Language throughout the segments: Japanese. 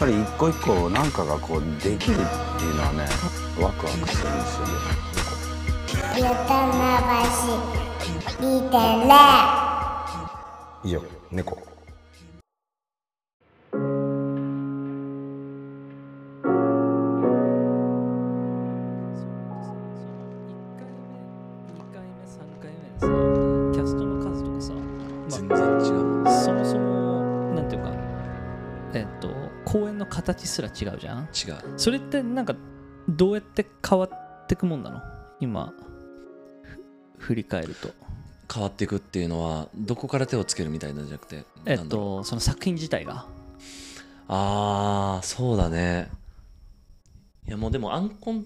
ぱり一個一個なんかがこうできるっていうのはねワクワクするんですよね。ゆたまばし2.0以上猫すら違うじゃん？違う。それってなんかどうやって変わってくもんなの？今ふ振り返ると。変わっていくっていうのはどこから手をつけるみたいなんじゃなくてえっとその作品自体が？ああそうだね。いやもうでもアンコン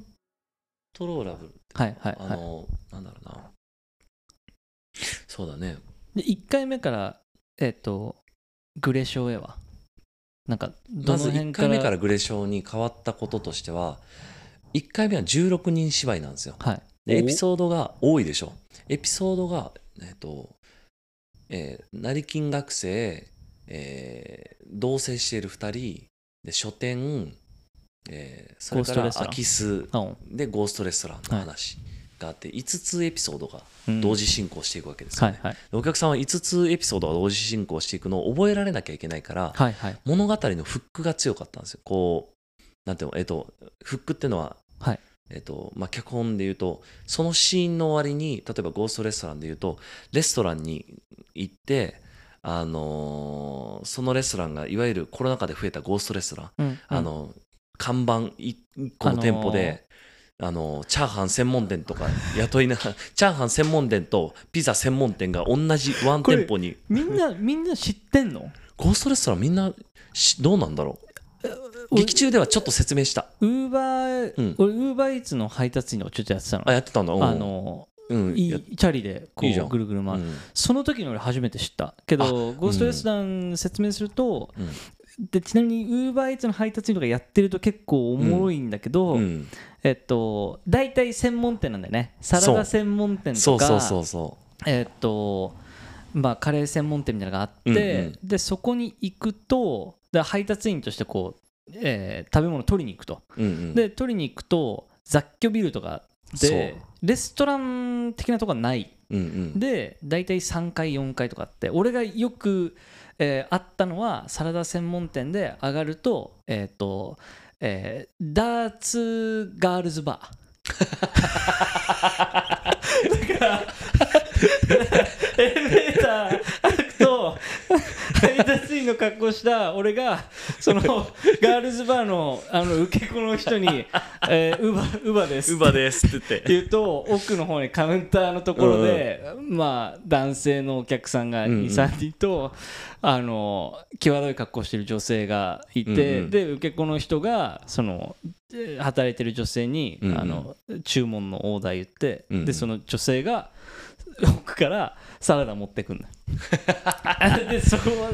トローラブルはいはいはい。あの、なんだろうな。そうだね。で1回目からえっとグレショーへは？なんかまず1辺から？回目からグレショーに変わったこととしては1回目は16人芝居なんですよ。はい。でエピソードが多いでしょ。エピソードがえっとえー成金学生、えー同棲している2人で書店、えーそれから空き巣でゴーストレストランの話があって、5つエピソードがうん。同時進行していくわけですよ。ね、はいはい。でお客さんは5つエピソードが同時進行していくのを覚えられなきゃいけないから、はいはい。物語のフックが強かったんですよ。こうなんていうのえっとフックっていうのは、はい。えっとまあ、脚本で言うとそのシーンの終わりに例えばゴーストレストランで言うとレストランに行ってあのーそのレストランがいわゆるコロナ禍で増えたゴーストレストラン、うんあの看板1個の店舗で、あのチャーハン専門店とか 雇いながらチャーハン専門店とピザ専門店が同じワン店舗に。みんな みんな知ってんの？ゴーストレストランみんなしどうなんだろう？劇中ではちょっと説明した。ウーバー、うん。俺ウーバーイーツの配達員のちょっとやってたの。あやってたんだう。んあのうんやいいチャリでこうん。ぐるぐる回る、うん。その時に俺初めて知ったけどゴーストレストラン説明すると、うんでちなみにウーバーイーツの配達員とかやってると結構おもろいんだけど、うん。えっと大体専門店なんだよね。サラダ専門店とかえっとまあカレー専門店みたいなのがあって、うんうん。でそこに行くとで配達員としてこう、えー食べ物取りに行くと。う、うんうん、で取りに行くと雑居ビルとかでレストラン的なとこはない。うんうん、で大体3階4階とかあって俺がよく、えーあったのはサラダ専門店で上がるとえっ、と、えーダーツガールズバー。だから エレベーターの格好した俺がそのガールズバーのあの受け子の人に「えー、ウバウバです」ウバですって言っって。て言うと奥の方にカウンターのところで、まあ男性のお客さんがうんうん23人と、あの際どい格好してる女性がいて、で受け子の人がそのえー働いてる女性に、あの注文のオーダー言って、でその女性が奥からサラダ持ってくんだ でそこは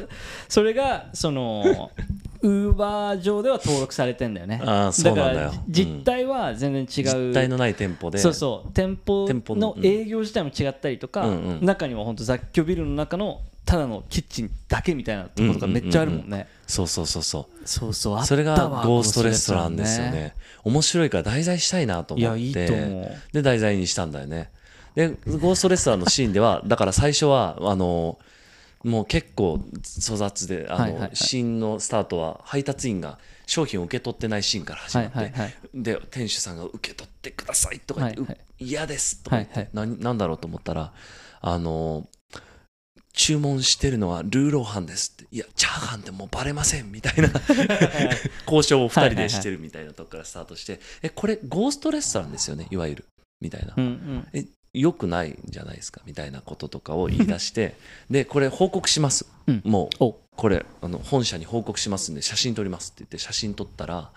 それがその ウーバー上では登録されてんだよね。あーそうなんだよ。から実態は全然違う、実体のない店舗で。そうそう。店舗店舗のの営業自体も違ったりとか、うんうん。中には本当雑居ビルの中のただのキッチンだけみたいなところとかめっちゃあるもんね、そうそうそうそう。そうそうあったわそれがゴーストレストランですよね。面白いから題材したいなと思って。いやいいと思う。で題材にしたんだよねでゴーストレストランのシーンでは だから最初はあのもう結構粗雑であの、シーンのスタートは配達員が商品を受け取ってないシーンから始まって、で店主さんが受け取ってくださいとか言って、嫌ですとか言って、はなんだろうと思ったらあの注文してるのはルーローハンですっていやチャーハンってもうバレませんみたいな 交渉を2人でしてるみたいなとこからスタートしてえこれゴーストレストランですよねいわゆる。みたいな、うんうん。えよくないんじゃないですかみたいなこととかを言い出してでこれ報告します、うん。もうお。これあの本社に報告しますんで写真撮りますって言って写真撮ったら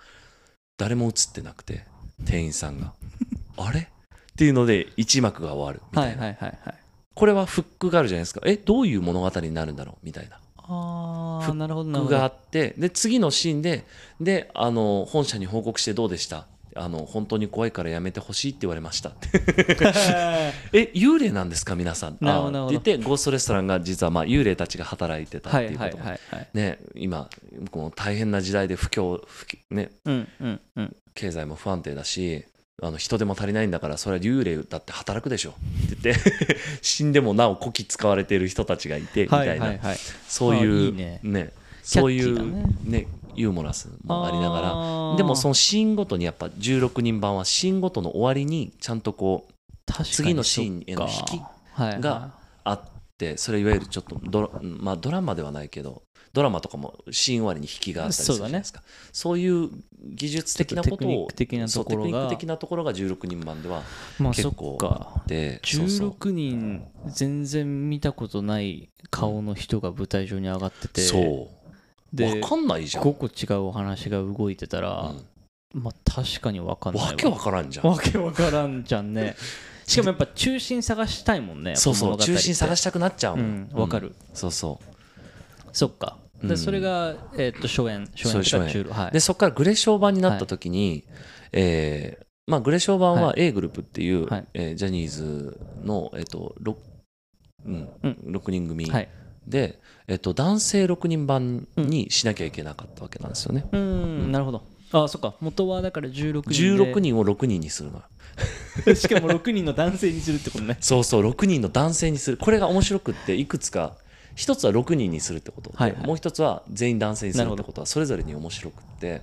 誰も写ってなくて店員さんが。あれ？っていうので一幕が終わるみたいな、はいはいはいはい。これはフックがあるじゃないですか。えどういう物語になるんだろう？みたいな。ああなるほどなフックがあってで次のシーンでであの本社に報告してどうでした？あの本当に怖いからやめてほしいって言われました。っ てえ幽霊なんですか皆さん？って言ってゴーストレストランが実はまあ幽霊たちが働いてたっはいていうこともね今この大変な時代で不況ねうんうんうん。経済も不安定だしあの人手も足りないんだからそれは幽霊だって働くでしょ。って言って 死んでもなおこき使われている人たちがいてみたいな、そういうね。そういうねユーモラスもありながあらー。でもそのシーンごとにやっぱ16人版はシーンごとの終わりにちゃんとこう次のシーンへの引きがあってそれいわゆるちょっとドラ,、まあ、ドラマではないけどドラマとかもシーン終わりに引きがあったりするじゃないですか。そう,、いう技術的なことをク的なそうところがテクニック的なところが16人版ではまあそっ結構か。でそうそう。16人全然見たことない顔の人が舞台上に上がっててそうで分かんないじゃん、5個違うお話が動いてたら、うん。まあ確かに分かんないわ。けわからんじゃん。わけわからんじゃんね。しかもやっぱ中心探したいもんねそうそう中心探ししたくなっちゃううもん。わかる、そうそう。そっか。で、うん。それがえーっと初演初演初演。はい。でそこからグレショー版になった時に、えーまあ、グレショー版はは A グループっていう、はい。えージャニーズの、えっと 6, うん。うん。6人組はい。で、えっと男性6人版にしなきゃいけなかったわけなんですよね。うん。なるほど。あそっか。元はだから16人で。16人を6人にするの。よ。しかも6人の男性にするってことね。そうそう6人の男性にする。これが面白くっていくつか一つは6人にするってことで、はいはい。もう一つは全員男性にするってことはそれぞれに面白くって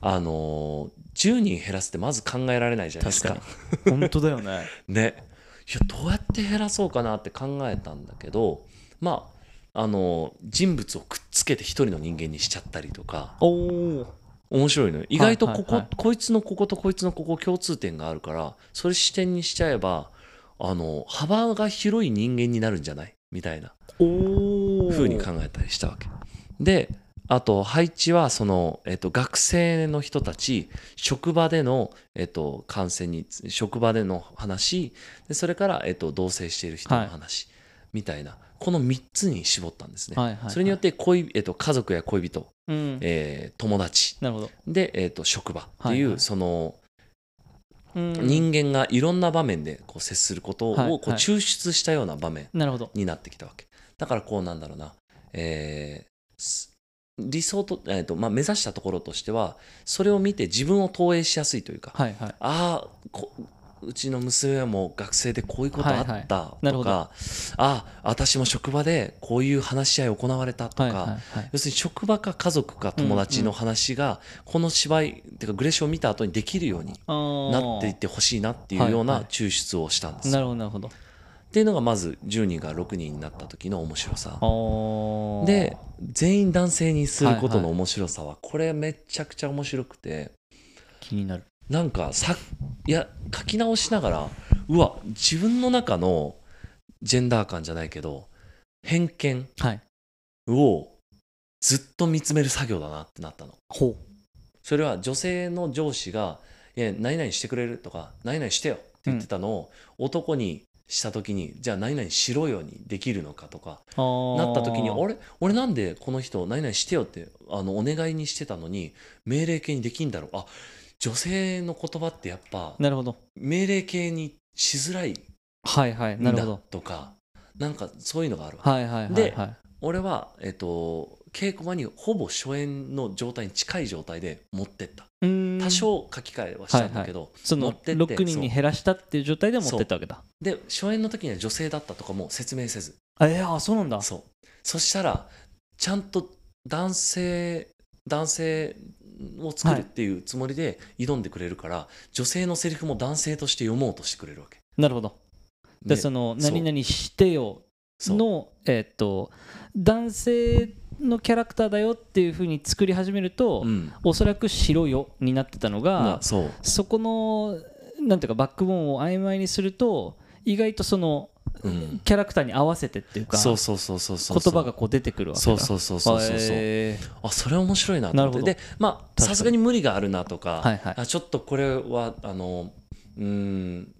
あのー10人減らすってまず考えられないじゃないですか。確本当だよね。ね。いやどうやって減らそうかなって考えたんだけどまああの人物をくっつけて一人の人間にしちゃったりとか。面白いのよ。意外とここ、はいはいはい。こいつのこことこいつのここ共通点があるからそれ視点にしちゃえばあの幅が広い人間になるんじゃない？みたいな。おお風に考えたりしたわけ。であと配置はその、えっと、学生の人たち職場での、えっと、感染に職場での話でそれから、えっと、同棲している人の話、みたいなこの3つに絞ったんですね、はいはいはい。それによって恋、えっと、家族や恋人、うん。えー友達。で、えっと、職場っていう、はいはい。そのうん。人間がいろんな場面でこう接することをはいこうはい抽出したような場面になってきたわけ。だからこうなんだろうな、えーす理想と,、えーとまあ、目指したところとしてはそれを見て自分を投影しやすいというか、はいはい。ああこうちの娘も学生でこういうことあったはいとはい。なるほど。か、ああ私も職場でこういう話し合い行われたとか、はいはいはい。要するに職場か家族か友達の話がこの芝居っていうかグレーションを見た後にできるようになっていってほしいなっていうようはいはない。抽出をしたんです。よなるほどなるほど。っていうのがまず10人が6人になった時の面白さ。で全員男性にすることの面白さはこれめちゃくちゃ面白くて。気になるなんかさいや書き直しながらうわ自分の中のジェンダー感じゃないけど偏見はい。をずっと見つめる作業だなってなったの。ほそれは女性の上司が「いや何々してくれる?」とか「何々してよ」って言ってたのを男にした時にじゃあ何々しろよにできるのかとかうなった時にあ俺俺なんでこの人何々してよってあのお願いにしてたのに命令形にできんだろう。あ女性の言葉ってやっぱなるほど。命令形にしづらいんはいはいなるほだど。とかなんかそういうのがあるわはいはいはいではい。俺は、えっと、稽古場にほぼ初演の状態に近い状態で持ってった。多少書き換えはしたんだけど、その持ってって6人に減らしたっていう状態で持ってったわけだ。で初演の時には女性だったとかも説明せず。あえーあそうなんだ。そう。そしたらちゃんと男性男性を作るっていうつもりで挑んでくれるから、女性のセリフも男性として読もうとしてくれるわけ。なるほど。でねその何々してよのえーっと男性のキャラクターだよっていうふうに作り始めると、うん。おそらく白よになってたのがまあそこのなんていうかバックボーンを曖昧にすると意外とそのうんキャラクターに合わせてっていうかそうそうそうそうそう。言葉がこう出てくるわけだ。そうそうそうそうそうそうへあそれ面白いなと思って。でまあさすがに無理があるなとか、はいはい。あちょっとこれはあのうーん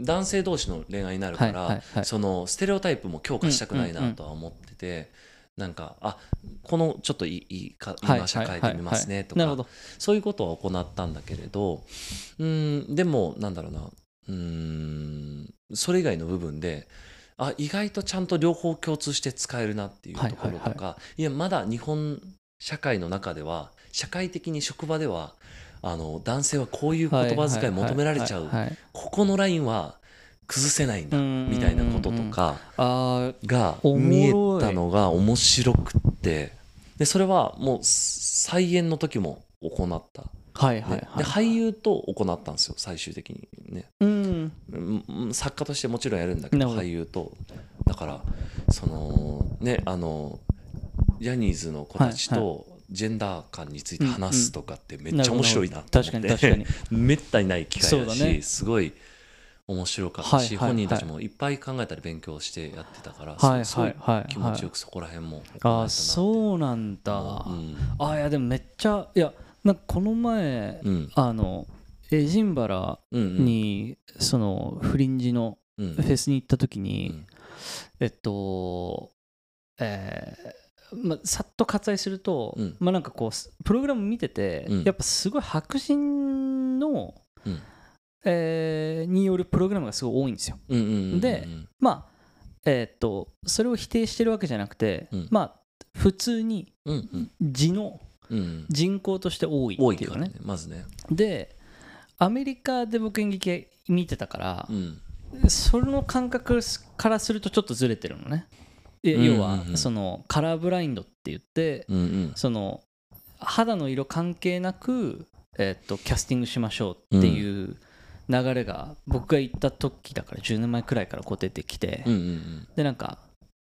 男性同士の恋愛になるから、はいはいはい。そのステレオタイプも強化したくないなとは思ってて、なんかあこのちょっといいか言い回し変えてみますねとかなるほど。そういうことは行ったんだけれどうんでもなんだろうなうんそれ以外の部分であ意外とちゃんと両方共通して使えるなっていうところとか、はいやまだ日本社会の中では社会的に職場ではあの男性はこういう言葉遣い求められちゃう。ここのラインは崩せないんだうんみたいなこととかあが見えたのが面白くって。でそれはもう再演の時も行った、あはいねはいはい。で俳優と行ったんですよ最終的にね。うん。うんうん作家としてもちろんやるんだけど俳優と。だからそのねあのジャニーズの子たちはいとジェンダー感について話すとかってめっちゃ面白いなと思って。確かに確かに。めったにない機会だしね。すごい面白かったし、本人たちもいっぱい考えたり勉強してやってたから、はいはいはい。気持ちよくそこら辺もあそうなんだ。うん。あいやでもめっちゃいやなんかこの前うん。あのエジンバラうんうん。にそのフリンジのうん。フェスに行った時うにん。えっとえーまあ、さっと割愛すると、うん。まあなんかこうすプログラム見てて、うん。やっぱすごい白人の、うん。えーによるプログラムがすごい多いんですよ。うんうんうんうんでまあえーっとそれを否定してるわけじゃなくて、うん。まあ普通にうん字の人口として多いっていうかね。ね。まずね。でアメリカで僕演劇見てたからう、ん。その感覚からするとちょっとずれてるのね。要はそのカラーブラインドって言ってその肌の色関係なく、えっとキャスティングしましょうっていう流れが僕が行った時だから10年前くらいからこう出てきて、でなんか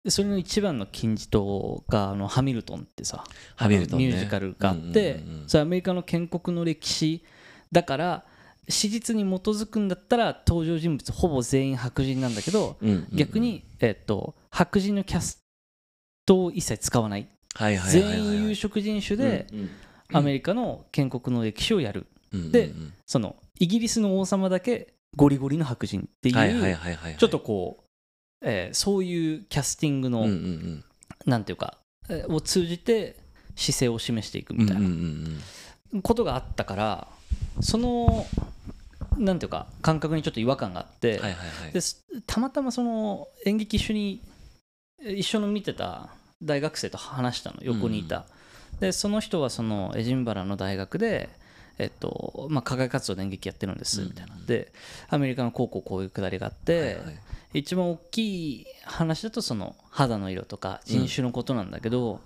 それの一番の金字塔があのハミルトンってさハミルトンね。ミュージカルがあって、うんうんうんうん。それアメリカの建国の歴史だから史実に基づくんだったら登場人物ほぼ全員白人なんだけど、うんうんうん。逆に、えっと白人のキャストを一切使わない。全員有色人種でうんアメリカの建国の歴史をやる。うんでうんうん。そのイギリスの王様だけゴリゴリの白人っていう、ちょっとこう、えーそういうキャスティングの、うんうんなんていうか、えーを通じて姿勢を示していくうんみたいうんうんなうん。ことがあったからそのなんていうか感覚にちょっと違和感があって、はいはいはい。ですたまたまその演劇一緒にえー一緒の見てた大学生と話したの横にいた、でその人はそのエジンバラの大学でえっとまあ、課外活動で演劇やってるんですみたいな、でアメリカのこうこうこういうくだりがあって、はいはい一番大きい話だとその肌の色とか人種のことなんだけど、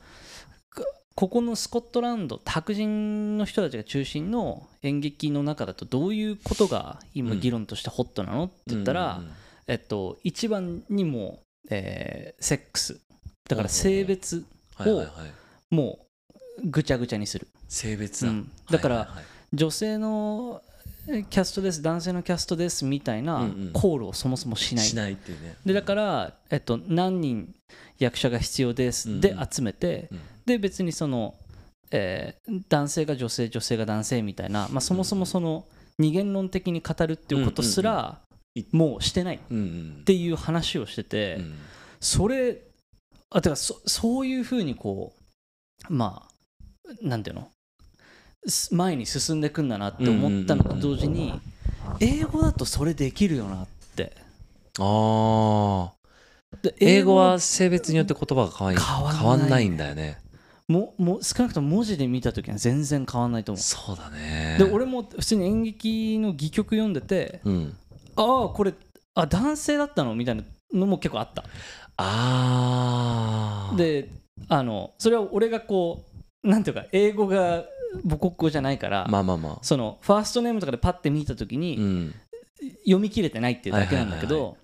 こここのスコットランド白人の人たちが中心の演劇の中だとどういうことが今議論としてホットなのって言ったら、うんうんうん。えっと、一番にも、えーセックス。だから性別はいはいはいもうぐちゃぐちゃにする。性別だ。うん。だから女性のえキャストです。男性のキャストですみたいなうんうん。コールをそもそもしない。しないっていうね。でだから、えっと、何人役者が必要です。うん。で集めて、うん。で別にその、えー男性が女性女性が男性みたいな、まあ、そもそもその二元論的に語るっていうことすらうんもうしてないっうんうん。ていう話をしてて、うん。それあてかそそういうふうにこうまあなんていうの？す前に進んでくんだなって思ったのと同時に英語だとそれできるよなって。ああで英語は性別によって言葉が変わり変わんない。変わんないんだよね。もも少なくとも文字で見た時には全然変わんないと思そうだね。うで俺も普通に演劇の戯曲読んでてうん。ああこれあ男性だったのみたいなのも結構あった。ああであのそれは俺がこうなんていうか英語が母国語じゃないから、まあまあまあ。そのファーストネームとかでパッて見た時に、うん。読み切れてないっていうだけなんだけはいはいど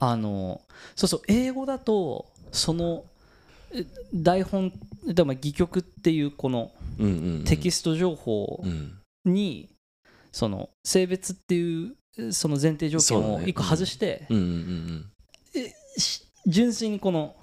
あのそうそう英語だとそのえ台本でも戯曲っていうこのテキスト情報うん。にその性別っていうその前提条件を一個外して純粋にこの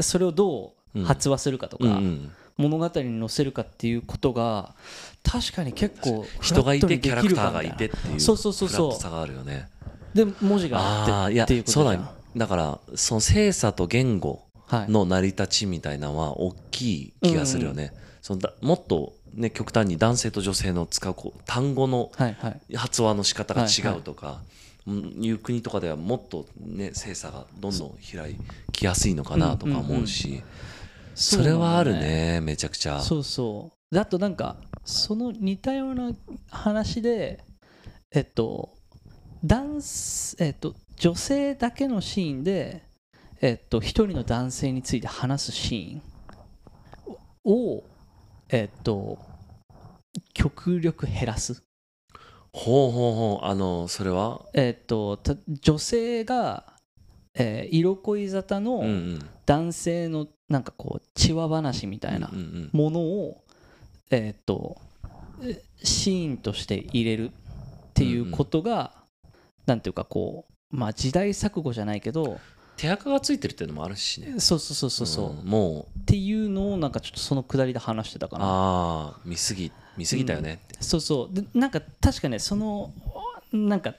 それをどう発話するかとかうんうん物語に載せるかっていうことが確かに結構人がいてキャラクターがいてっていうそうそうそうそう。があるよね。で文字があってっていうことだ。だからその性差と言語はい。の成り立ちみたいなのは大きい気がするよね、そのだもっとね極端に男性と女性の使うこう単語の発話の仕方が違うとか、うんいう国とかではもっとね精査がどんどん開きやすいのかなとか思うし、それはあるねめちゃくちゃ。そうそう。であとなんかその似たような話でえっと男スえっと女性だけのシーンでえっと一人の男性について話すシーンをえっと極力減らす。ほうほうほう。あのそれは？えっとた女性が、えー色恋沙汰のん。男性のなんかこう血話話みたいなものを、えーっとえシーンとして入れるっていうことが、なんていうかこうまあ時代錯誤じゃないけど手垢がついてるっていうのもあるしね。そうそうそうそうそう、もう。ていうのをなんかちょっとそのくだりで話してたかな。ああ見すぎ見すぎたよねって、そうそう。でなんか確かねそのなんか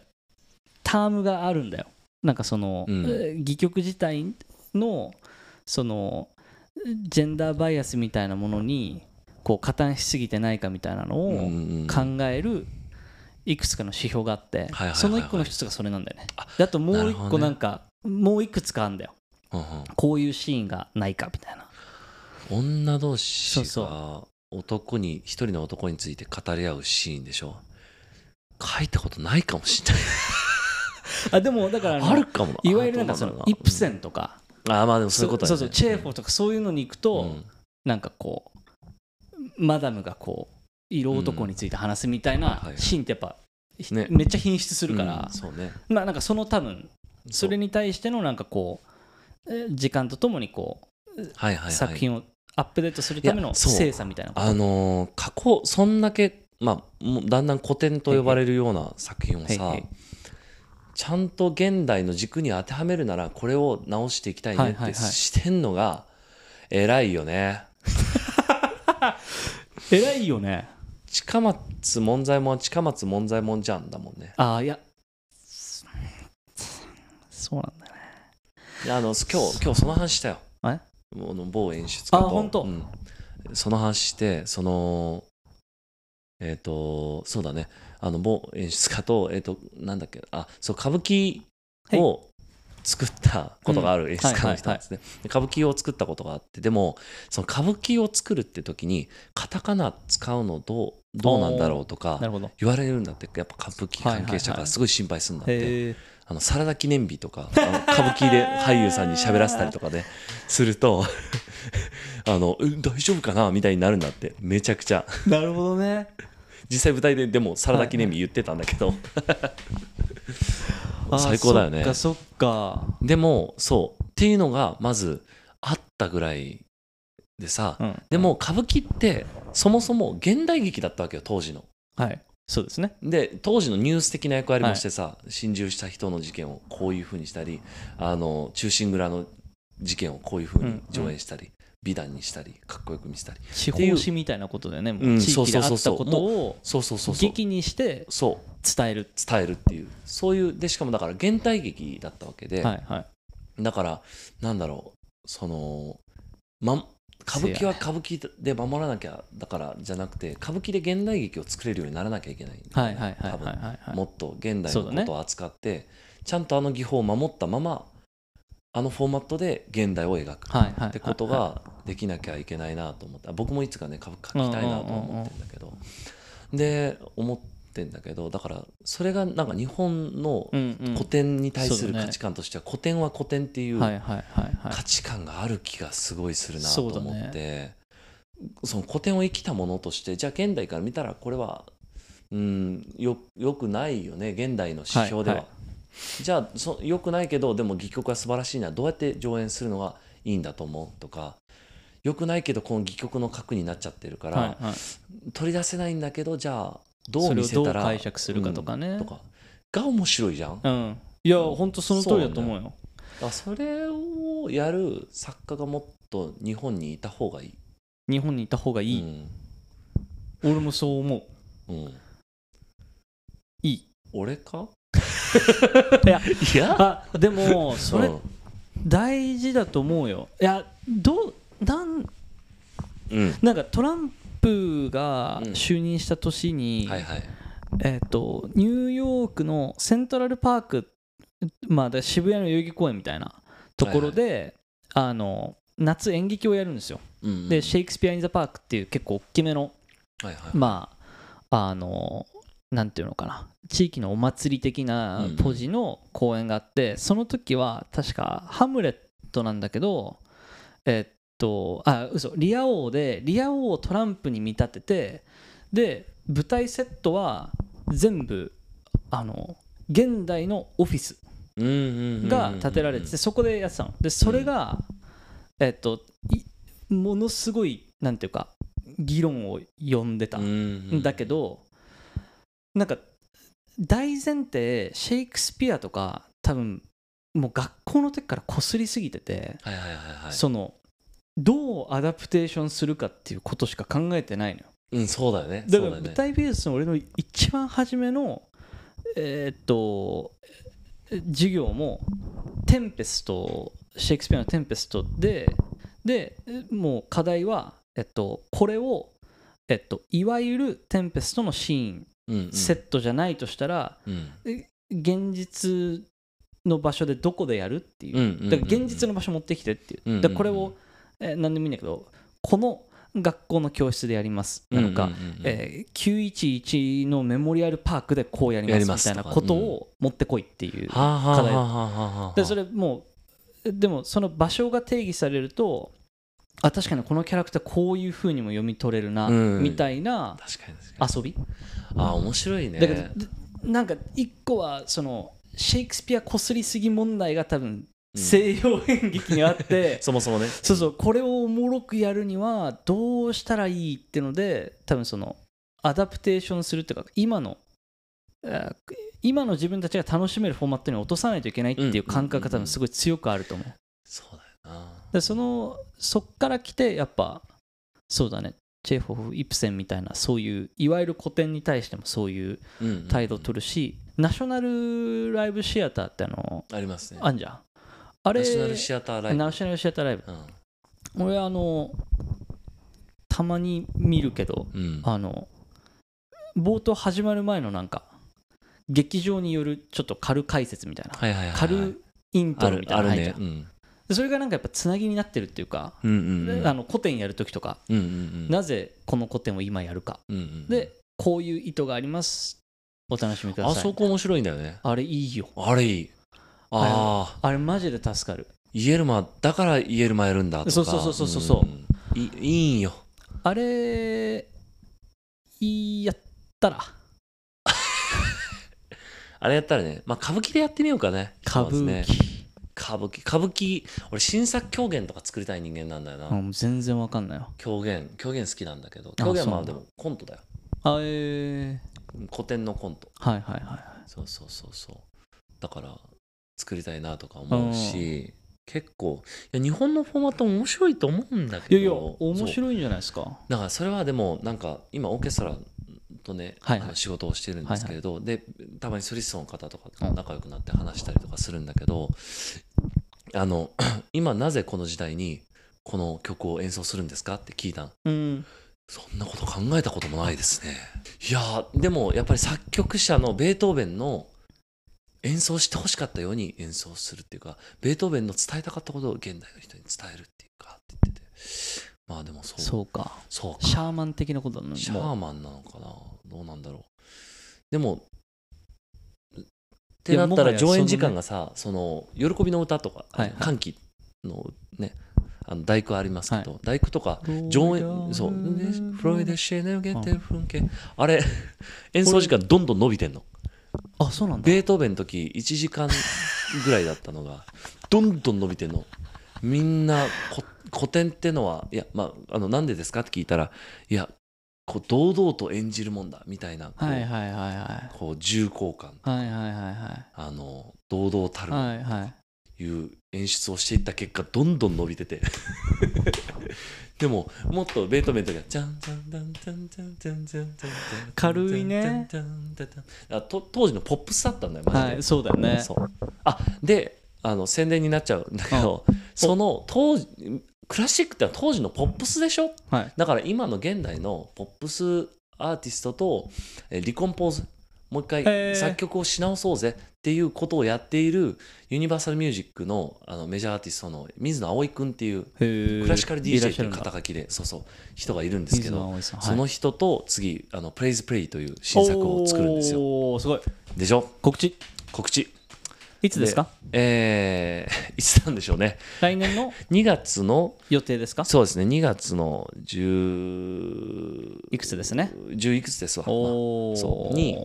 タームがあるんだよ。なんかその、戯曲自体のそのジェンダーバイアスみたいなものにこう加担しすぎてないかみたいなのを、考えるいくつかの指標があって、その一個の一つがそれなんだよね。であともう一なるほどね。個なんか、もういくつかあるんだよ。こういうシーンがないかみたいな。女同士が男に一人の男について語り合うシーンでしょ。書いたことないかもしれない。あでもだからあるかもな。いわゆるなんかそのイプセンとか、うんああまあでもそういうことだそうよねそうチェーホーとかそういうのに行くと、うん。なんかこうマダムがこう色男について話すみたいなシーンってやっぱ、ひね。めっちゃ品質するからうん、そうね。まあなんかその多分それに対してのなんかこうえ時間とともにこうはいはいはい。作品をアップデートするための精査みたいなあのー過去そんだけまあもうだんだん古典と呼ばれるような作品をさへいへいちゃんと現代の軸に当てはめるならこれを直していきたいねってしてんのが偉いよね。偉いよね。近松門左衛門は近松門左衛門じゃんだもんね。ああいやそうなんだね。いやあの今日今日その話したよ。え？某演出家と。あ本当。うん。その話してそのえっ、とそうだねあの某演出家と えっ、となんだっけあそう歌舞伎を作ったことがある演出家の人なんですね、で歌舞伎を作ったことがあってでもその歌舞伎を作るって時にカタカナ使うのどうどうなんだろうとか言われるんだって。やっぱ歌舞伎関係者からすごい心配するんだって、あのサラダ記念日とかあの歌舞伎で俳優さんに喋らせたりとかですると あのうん大丈夫かな？みたいになるんだって。めちゃくちゃ。なるほどね実際舞台ででもサラダ記念日言ってたんだけど、あ最高だよね。そっかそっか。でもそう。っていうのがまずあったぐらいでさ、うん。でも歌舞伎ってそもそも現代劇だったわけよ当時の。はい。そうですね。で当時のニュース的な役割もしてさ、心中した人の事件をこういうふうにしたりあの忠臣蔵の事件をこういうふうに上演したり、美談にしたりかっこよく見せたり。地方紙みたいなことでね。もうんう地域であそうそうそうそう。ったことをそうそうそうそう。劇にしてそう。伝える。伝えるっていう。そういうでしかもだから現代劇だったわけで、はいはい。だからなんだろう。その、ま、歌舞伎は歌舞伎で守らなきゃだからじゃなくて歌舞伎で現代劇を作れるようにならなきゃいけないんだよね。はいはいはい多分はいはい。はいもっと現代のことを扱って、ちゃんとあの技法を守ったままあのフォーマットで現代を描く。ってことができなきゃいけないなと思って僕もいつかね歌舞伎描きたいなと思ってんだけど。で思ってんだけどだからそれがなんか日本の古典に対する価値観としては古典は古典っていう価値観がある気がすごいするなと思ねって。その古典を生きたものとしてじゃあ現代から見たらこれはうんよよくないよね現代の指標では、じゃあそよくないけどでも戯曲は素晴らしいな。どうやって上演するのがいいんだと思うとかよくないけどこの戯曲の核になっちゃってるから、はいはい。取り出せないんだけどじゃあどそう見せたら解釈するかとかね。うんとか。が面白いじゃん、うん。いや本当その通りだと思うよ。らそれをやる作家がもっと日本にいた方がいい。日本にいた方がいい。俺もそう思う。うん、うん、いい。俺か？いや。いや？あでもそれうん。大事だと思うよ。いやどうなんうん。なんかトランプがうん。就任した年に、はいはい。えっとニューヨークのセントラルパーク、まあ、渋谷の代々木公園みたいなところで、あの夏演劇をやるんですよ。うんうん。で、シェイクスピア・イン・ザ・パークっていう結構大きめの、はいはい。まあ、あの、なんていうのかな、地域のお祭り的なうんポジの公演があって、その時は確かハムレットなんだけど、えっと、あ、嘘、リア王で、リア王をトランプに見立てて、で、舞台セットは全部、あの、現代のオフィスうんうんうんうんうんが建てられててそこでやってたの。でそれが、えっといものすごいなんていうか議論を呼んでたうんうんん。だけどなんか大前提シェイクスピアとか多分もう学校の時からこすりすぎてて、そのどうアダプテーションするかっていうことしか考えてないのよ。うんそうだよね。だから舞台美術の俺の一番初めのえーっと授業もテンペストシェイクスピアのテンペストででもう課題は、えっと、これを、えっと、いわゆるテンペストのシーン、うんうん。セットじゃないとしたらうん。現実の場所でどこでやるっていう。だから現実の場所持ってきてっていう、うんうんうん。これを、えー何でもいいんだけどこの学校の教室でやります。なのか、うんうんうんうん。えー911のメモリアルパークでこうやりまますみたいなことを持ってこいっていう課題はあはあはあでそれもうでもその場所が定義されるとあ確かにこのキャラクターこういう風にも読み取れるな、うん。みたいな遊び？あ面白いね。だけどでなんか一個はそのシェイクスピアこすりすぎ問題が多分うん西洋演劇にあって、そもそもね。そうそうこれをおもろくやるにはどうしたらいいっていうので多分そのアダプテーションするっていうか今のえー今の自分たちが楽しめるフォーマットに落とさないといけないっていう感覚が多分すごい強くあると思う。そうだよな。でそのそっから来てやっぱそうだね。チェーホフイプセンみたいなそういういわゆる古典に対してもそういう態度を取るし、ナショナルライブシアターってあのありますね。あんじゃんあれナショナルシアターライブ。ナショナルシアターライブ。うん。俺あのたまに見るけどうん。あの冒頭始まる前のなんか劇場によるちょっと軽解説みたいな、はいはいはいはい。軽イントあロみたいなの入るね。うん。でそれがなんかやっぱつなぎになってるっていうか、うんうんうん。あの古典やるときとか、うんうんうん。なぜこの古典を今やるか、うんうん。でこういう意図があります。お楽しみください。あそこ面白いんだよね。あれいいよ。あれいいあああれマジで助かる。イエルマだからイエルマやるんだとか。そうそうそうそうそうそう。ん。いいいんよ。あれいいやったら。あれやったらねまあ歌舞伎でやってみようかね。歌舞伎、歌舞伎。歌舞伎俺新作狂言とか作りたい人間なんだよな、うん、全然わかんないよ狂言。狂言好きなんだけど。あ狂言はでもコントだよ。あえ古典のコント。ー、はいはいはいはい。そうそうそうそう。だから作りたいなとか思うし結構いや日本のフォーマット面白いと思うんだけどいやいや面白いんじゃないですか？だからそれはでもなんか今オーケストラとね、はいはい。仕事をしてるんですけれど、でたまにソリストの方とかと仲良くなって話したりとかするんだけど、あの 今なぜこの時代にこの曲を演奏するんですかって聞いたのうん。そんなこと考えたこともないですね。いやーでもやっぱり作曲者のベートーベンの演奏してほしかったように演奏するっていうかベートーベンの伝えたかったことを現代の人に伝えるっていうかって言ってて。まあでもそう。そうか。そうか。シャーマン的なことなのシャーマンなのかな？どうなんだろう。でもってなったら上演時間がさその喜びの歌とか、歓喜のねあの大工ありますけど、大工とか上演そう。ねフロイデ・シェーネルゲンテル・フンケあれ 演奏時間どんどん伸びてんのあそうなんだ。ベートーベンの時1時間ぐらいだったのが どんどん伸びてんの。みんなこ古典ってのはいやまああのなんでですかって聞いたらいやこう堂々と演じるもんだみたいなこう,、はいはいはいはい。こう重厚感。はいはいはいあの堂々たるはいはいはい。いう演出をしていった結果どんどん伸びててでももっとベートーベンの時はジャンジャンジャンジャンジャンジャンジャン軽いね当時のポップスだったんだよマジで、はいそうだよねそうあであの宣伝になっちゃうんだけど、その当時クラシックって当時のポップスでしょはいだから今の現代のポップスアーティストとリコンポーズもう一回作曲をし直そうぜっていうことをやっているユニバーサルミュージックのあのメジャーアーティストの水野葵君っていうククラシカル DJ っていう方肩書きでそうそう人がいるんですけどその人と次あのプレイズプレイという新作を作るんですよ。すごい。でしょ？告知。告知いつですか？えー、いつなんでしょうね。来年の？2月の予定ですか？そうですね。2月の10いくつですね？10いくつですわ。おおそう。に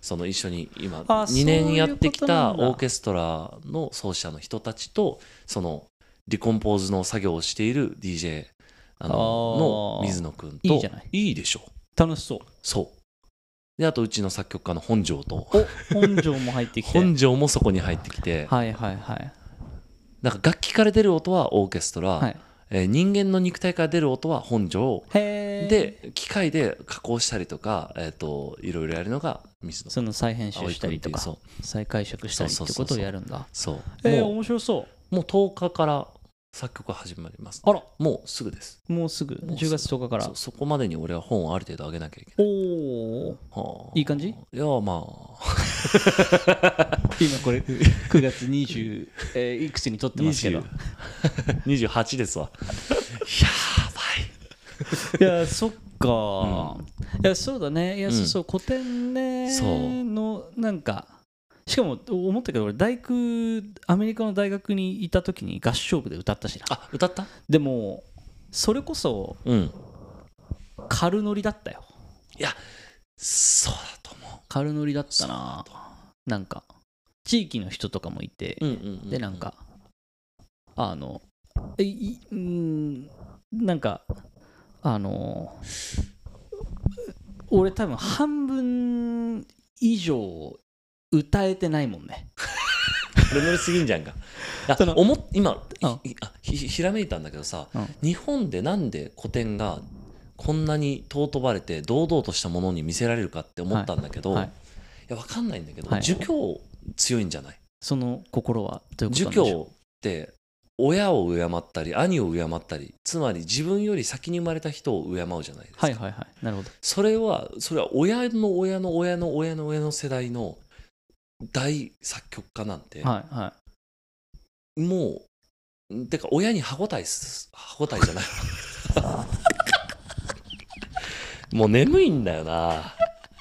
その一緒に今あ2年やってきたオーケストラの奏者の人たちとそのリコンポーズの作業をしている DJ あのの水野くんと。いいでしょ楽しそう。そうであとうちの作曲家の本庄と。お本庄も入ってきて。本庄もそこに入ってきて。はいはいはい。なんか楽器から出る音はオーケストラ、はい。えー人間の肉体から出る音は本庄で機械で加工したりとか、えー、といろいろやるのが水野その再編集したりとかそう。再解釈したりってことをやるんだ。そうえー、もう面白そう。もう10日から作曲始まります、あら。もうすぐです。もうすぐ。もうすぐ。10月10日から。そそこまでに俺は本をある程度上げなきゃいけない。おおはあ。いい感じ？いやまあ。今これ9月20、えーいくつに撮ってますけど。い20 28ですわ。やばい。やそっか、いやそうだね。いや、うんそうそう古典ねそうのなんかしかも思ったけど俺大工アメリカの大学にいた時に合唱部で歌ったしな。あ歌った？でもそれこそうん。軽ノリだったよ。いやそうだと思軽ノリだったな。なんか地域の人とかもいて、うんうん。でなんかあのえいうんなんかあの俺多分半分以上歌えてないもんね。レベルすぎんじゃんか。あその思っ今うん。いあひひらめいたんだけどさ、うん。日本でなんで古典がこんなに尊ばれて堂々としたものに見せられるかって思ったんだけど、はい。い。やわかんないんだけど、はい。儒教強いんじゃない？その心はどういうこと儒なんでしょう？教って親を敬ったり兄を敬ったりつまり自分より先に生まれた人を敬うじゃないですか、はいはいはい。なるほど。それはそれは親の親の親の親の親の世代の大作曲家なんて、はいはもうてか親に歯応えす歯応えじゃない。もう眠いんだよな。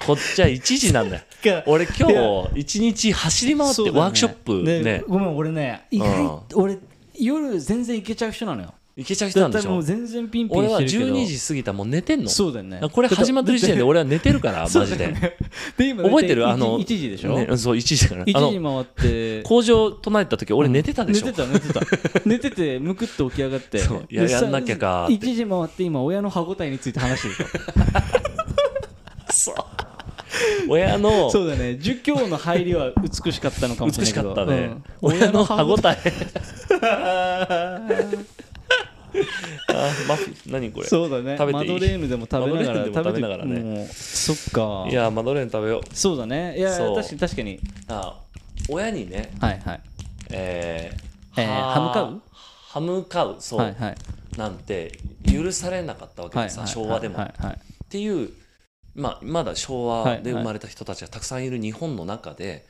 こっちは1時なんだよ。い俺今日一日走り回ってワークショップねごめん俺ね意外俺夜全然行けちゃう人なのよ行けちゃう人なんでしょ？もう全然ピンピン俺はしてるけど。12時過ぎたらもう寝てんの。そうだよね。これ始まってる時点で俺は寝てるから マジで、で今覚えてる？あの1時でしょ、ねそう1時から。1あの時回って。工場唱えた時俺寝てたでしょ、寝てた寝てた。寝て てむくって起き上がって。いややんなきゃかーって。1時回って今親の歯応えについて話してるそう。親のとそうだね。儒教の入りは美しかったのかもしれ美しないけど。かったね、うん。親の歯応え。え あマフィン何これ？そうだね。食べていい？マドレーヌでも食べながらマドレーヌでも食べながらね。もうそっか。いやマドレーヌ食べよう。そうだね。いやそう。確かに確かに。あ親にね。はいはい。えーえーは歯向かう？歯向かう。そう、はいはい。なんて許されなかったわけでさ、はいはい昭和でも、はいはい。っていう、まあ、まだ昭和で生まれた人たちがたくさんいる日本の中で、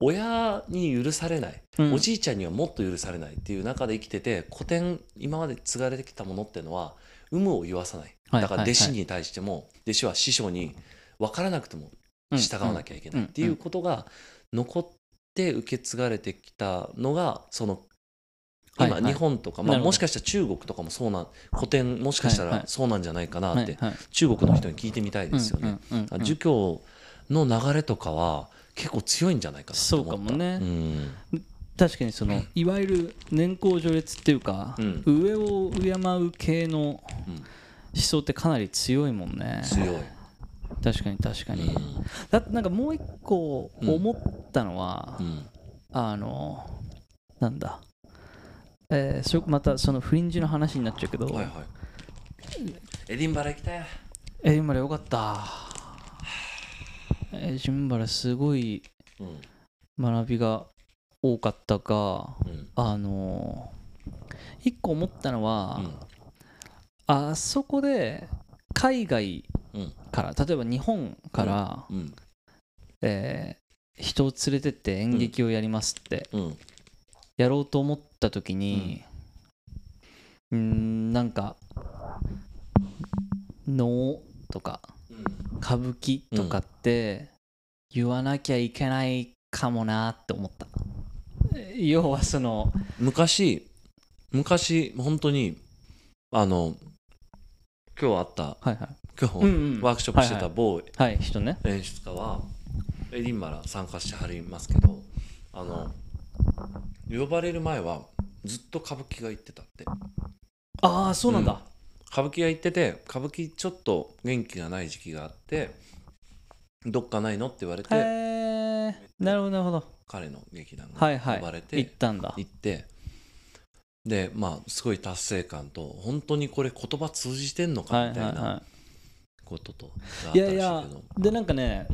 親に許されない、うん。おじいちゃんにはもっと許されないっていう中で生きてて古典今まで継がれてきたものっていうのは有無を言わさない。はいだから弟子に対しても、弟子は師匠に分からなくてもうん。従わなきゃいけない。うん。っていうことが残って受け継がれてきたのがその今日本とか、まあ、もしかしたら中国とかもそうな古典もしかしたらそうなんじゃないかなって中国の人に聞いてみたいですよね。儒教の流れとかは結構強いんじゃないかなと思った。そうかもね。うん。確かにそのいわゆる年功序列っていうか、うん。上を敬う系の思うん。想ってかなり強いもんね。強い、確かに確かに、うん。だなんかもう一個思ったのは、うん。あのなんだ。えー、そまたそのフリンジの話になっちゃうけど、はいはい。エディンバラ行きたいエディンバラよかったエディンバラすごいうん学びが多かったがうん。あのー一個思ったのは、うん。あそこで海外うん。から例えば日本から、うん。えー人を連れてって演劇をやりますって、うん。やろうと思った時にうーんなんか能とか歌舞伎とかって言わなきゃいけないかもなって思った。要はその昔昔本当にあの今日あったはいはい。今日、うんうん。ワークショップしてはいた某はい人ね。演出家はエディンバラ参加してはりますけどあの呼ばれる前はずっと歌舞伎が言ってたって。ああそうなんだ、歌舞伎が言ってて歌舞伎ちょっと元気がない時期があってどっかないのって言われへてえなるほどなるほど。彼の劇団はいはい。が呼ばれて、行ったんだ。行ってでまあすごい達成感と本当にこれ言葉通じてんのはいかみたいなことと、いいやいやでなんかね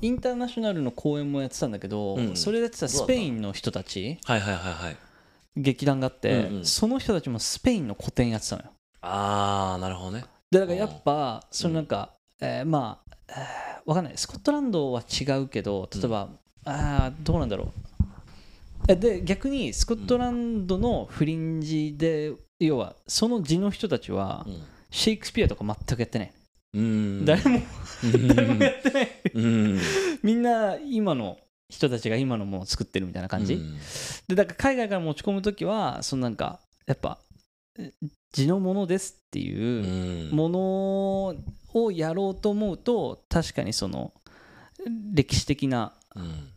インターナショナルの公演もやってたんだけど、うんそれでやってたスペインの人たち？はいはいはいはい劇団があって、うんうん。その人たちもスペインの古典やってたのよああなるほどね。でだからやっぱそのなんか、えーまあ、えーわかんない。スコットランドは違うけど例えば、あーどうなんだろう。えで逆にスコットランドのフリンジで、要はその地の人たちはうん。シェイクスピアとか全くやってない、うん。誰も誰もやってない。うん。みんな今の人たちが今のものを作ってるみたいな感じ、うん。でだから海外から持ち込む時はそのなんかやっぱえ地のものですっていううん。ものをやろうと思うと確かにその歴史的なうん。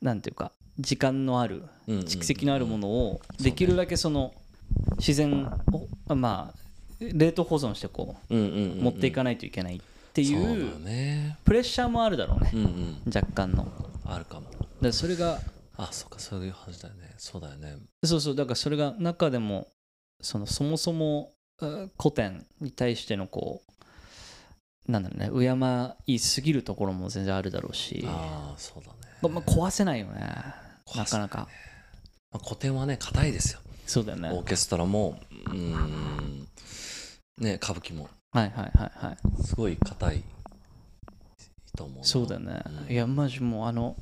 なんていうか時間のあるうん蓄積のあるものをできるだけその自然をまあ冷凍保存してこう持っていかないといけないっていそうプレッシャーもあるだろうね。若干の。あるかも。でそれがあそっかそういう話だよね。そうだよね。そうそう。だからそれが中でもそのそもそもあ古典に対してのこうなんだろうね敬いすぎるところも全然あるだろうし。ああそうだね。ままあ壊せないよね。壊せなか。なかまあ古典はね硬いですよ。そうだよね。オーケストラも。うーん。ね歌舞伎も。はいはいはいはい。すごい硬いと思うなそうだよね、うん。いやマジもうあの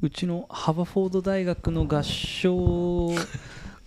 うちのハバフォード大学の合唱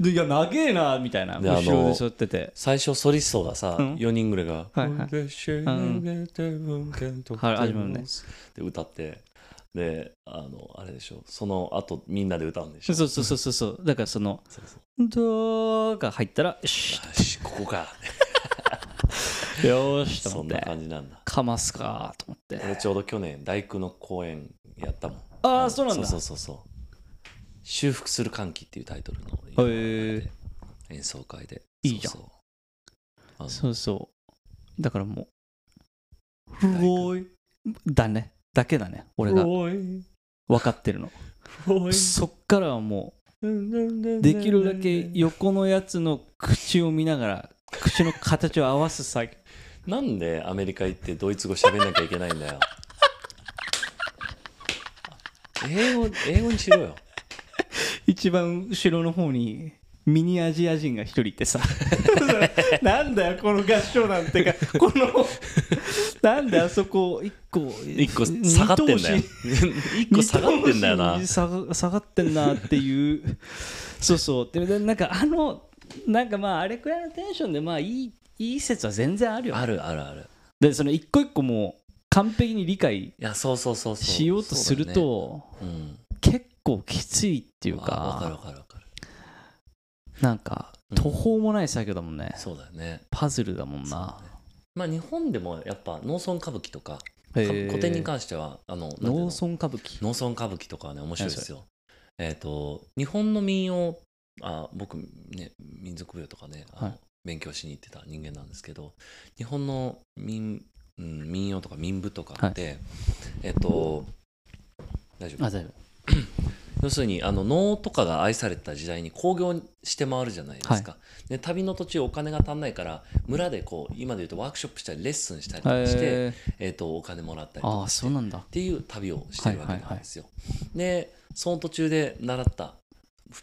いや長えなみたいな後ろで座ってて。最初ソリストがさ、うん。4人ぐらいが「はいはい。で始まるね。で歌って。であのあれでしょ。その後みんなで歌うんでしょ。そうそうそうそうそう。だからそのそうそう「ド」が入ったらよしここか。よしとそんな思って感じなんだ。かますかと思って。俺ちょうど去年大工の公演やったもん。ああそうなんだ。そうそうそうそう修復する歓喜っていうタイトルの演奏会で。いいじゃん。そうそう。だからもうすごい。だね。だけだね。俺が。分かってるの。そっからはもうできるだけ横のやつの口を見ながら口の形を合わす作業。なんでアメリカ行ってドイツ語喋んなきゃいけないんだよ。英語英語にしろよ一番後ろの方にミニアジア人が一人いてさ。なんだよこの合唱団ってか。このなんであそこ一個一個下がってんだよ。一個下がってんだよな。下が下がってんなっていう。そうそう。ででなんかあのなんかまああれくらいのテンションでまあいいいい説は全然あるよ。あるあるある。でその一個一個もう完璧に理解いやそうそうそうそう。しようとすると、そうだよね結構きついってうんいうわわかるわかかるわかる。なんかうん。途方もない作業だもんね、そうだよね。パズルだもんな。だね。まあ日本でもやっぱ農村歌舞伎とか古典に関してはあの農村歌舞伎。農村歌舞伎とかはね面白いですよ。えっ、と日本の民謡あ僕ね民族舞踊とかねはい。勉強しに行ってた人間なんですけど日本の民,、うん、民謡とか民舞とかって、えっと大丈夫 要するにあの能とかが愛されてた時代に興行して回るじゃないですか、で旅の途中お金が足んないから村でこう今で言うとワークショップしたりレッスンしたりして、へえっとお金もらったりとかしてそうなんだ。っていう旅をしてるわけなんですよ。でその途中で習った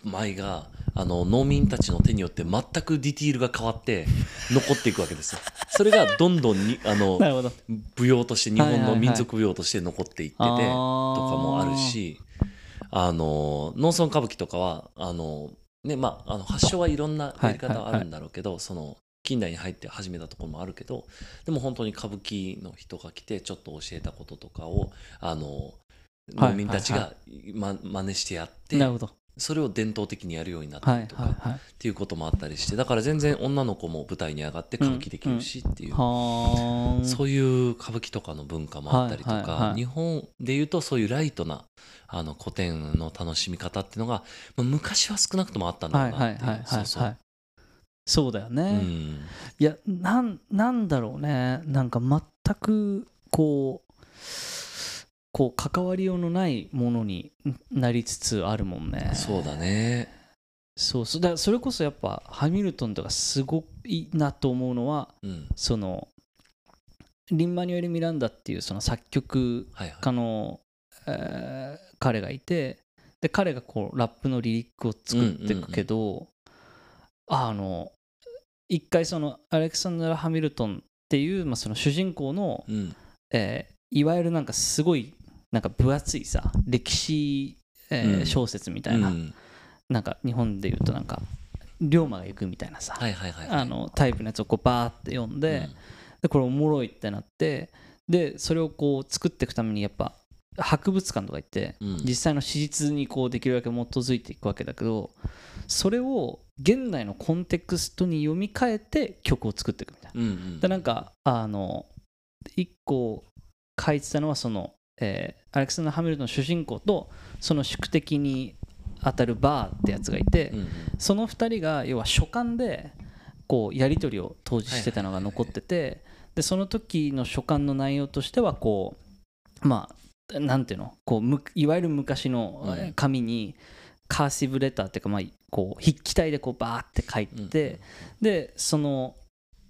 舞があの農民たちの手によって全くディティールが変わって残っていくわけですよ。それがどんどんにあの舞踊として日本の民族舞踊として残っていっててとかもあるしあの農村歌舞伎とかはあの、ねまあ、あの発祥はいろんなやり方はあるんだろうけど、その近代に入って始めたところもあるけどでも本当に歌舞伎の人が来てちょっと教えたこととかをあのはい。農民たちがま真似してやって、なるほどそれを伝統的にやるようになったはいりとか、っていうこともあったりしてだから全然女の子も舞台に上がって歌舞伎できるしっていう。はあそういう歌舞伎とかの文化もあったりとか、日本でいうとそういうライトなあの古典の楽しみ方っていうのが、まあ、昔は少なくともあったんだろはいうはいなっていう。そうそう。はいそうだよね、うん。いやなんなんだろうね。なんか全くこうこう関わりようのないものになりつつあるもんねそうだね。そうそうだそれこそやっぱハミルトンとかすごいなと思うのはうん。そのリンマニュエル・ミランダっていうその作曲はいはい。家の、えー彼がいてで彼がこうラップのリリックを作っていくけど、あの一回そのアレクサンドラ・ハミルトンっていう、まあ、その主人公の、うん。えーいわゆるなんかすごいなんか分厚いさ歴史、えーうん。小説みたいな、うん。なんか日本で言うとなんか龍馬が行くみたいなさ、はいはいはい。あのタイプのやつをこうバーって読んで、うん。でこれおもろいってなってでそれをこう作っていくためにやっぱ博物館とか行って、うん。実際の史実にこうできるだけ基づいていくわけだけどそれを現代のコンテクストに読み替えて曲を作っていくみたいな。うんうん。でなんかあの一個書いてたのはその、えーアレクサンダー・ハミルトンの主人公とその宿敵に当たるバーってやつがいて、うんうん。その2人が要は書簡でこうやり取りを当時してたのが残っててでその時の書簡の内容としてはこうまあなんていうの？こうむいわゆる昔の紙にカーシブレターっていうかまあこう筆記体でこうバーって書いてでその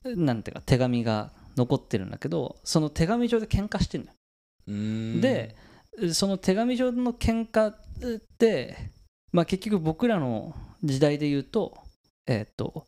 なんていうか手紙が残ってるんだけどその手紙上で喧嘩してんのよでその手紙上の喧嘩って、まあ、結局僕らの時代で言うとえっ、と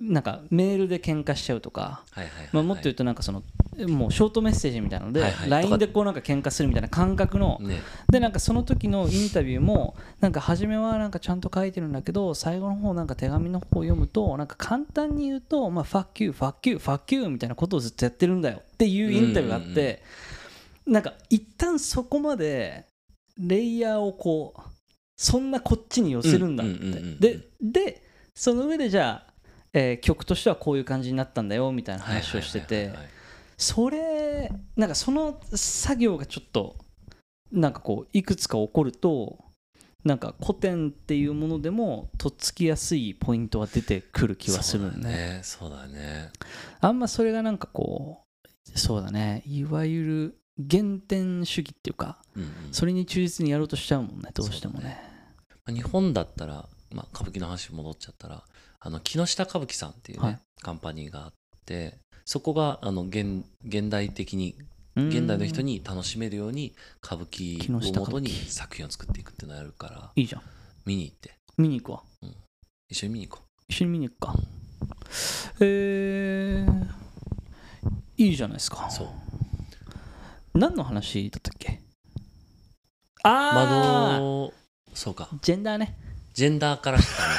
なんかメールで喧嘩しちゃうとか、まあ、もっと言うとなんかそのもうショートメッセージみたいなので、はいはい。LINE でこうなんか喧嘩するみたいな感覚の、ね。でなんかその時のインタビューもなんか初めはなんかちゃんと書いてるんだけど最後の方なんか手紙の方を読むとなんか簡単に言うとまあ fuck you fuck you fuck you みたいなことをずっとやってるんだよっていうインタビューがあってなんか一旦そこまでレイヤーをこうそんなこっちに寄せるんだって。ででその上でじゃあ、えー曲としてはこういう感じになったんだよみたいな話をしてて。それなんかその作業がちょっとなんかこういくつか起こるとなんか古典っていうものでもとっつきやすいポイントは出てくる気はするそうだねね。そうだね。あんまそれがなんかこうそうだね。いわゆる原点主義っていうかうんうん。それに忠実にやろうとしちゃうもんねどうしてもね。まあ日本だったら、まあ、歌舞伎の話に戻っちゃったらあの木下歌舞伎さんっていうね、はい。カンパニーがあってそこがあの現現代的にうん。現代の人に楽しめるように歌舞伎をもとに作品を作っていくっていうのをやるからいいじゃん。見に行って。見に行くわ一緒に見に行こ一緒に見に行くか。えー、いいじゃないですか。うそう何の話だったっけ？ああ、窓そうか。ジェンダーね。ジェンダーから来た話。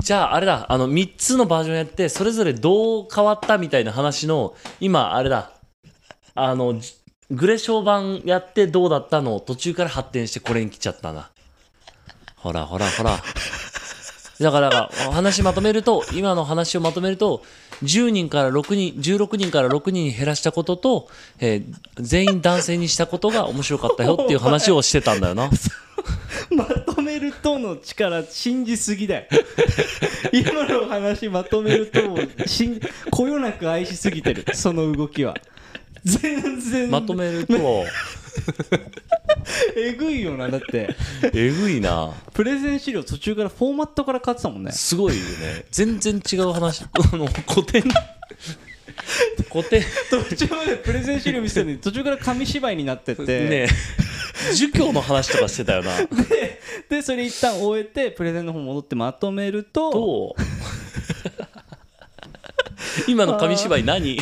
じゃああれだ。あの3つのバージョンやってそれぞれどう変わったみたいな話の今あれだ。あのじグレ小版やってどうだったのを途中から発展してこれに来ちゃったな。ほらほらほら。だからだから話まとめると今の話をまとめると10人から6人16人から6人に減らしたことと、えー全員男性にしたことが面白かったよっていう話をしてたんだよな。まとめるるとの力信じすぎだよ。今の話まとめるとしんこよなく愛しすぎてる。その動きは。全然。まとめると えぐいよなだって。えぐいな。プレゼン資料途中からフォーマットから変わってたもんね。すごいよね。全然違う話。あの古典。古典。途中までプレゼン資料見せてるのに途中から紙芝居になってって、ね儒教の話とかしてたよな。でそれ一旦終えてプレゼンの方戻ってまとめるとと今の紙芝居何？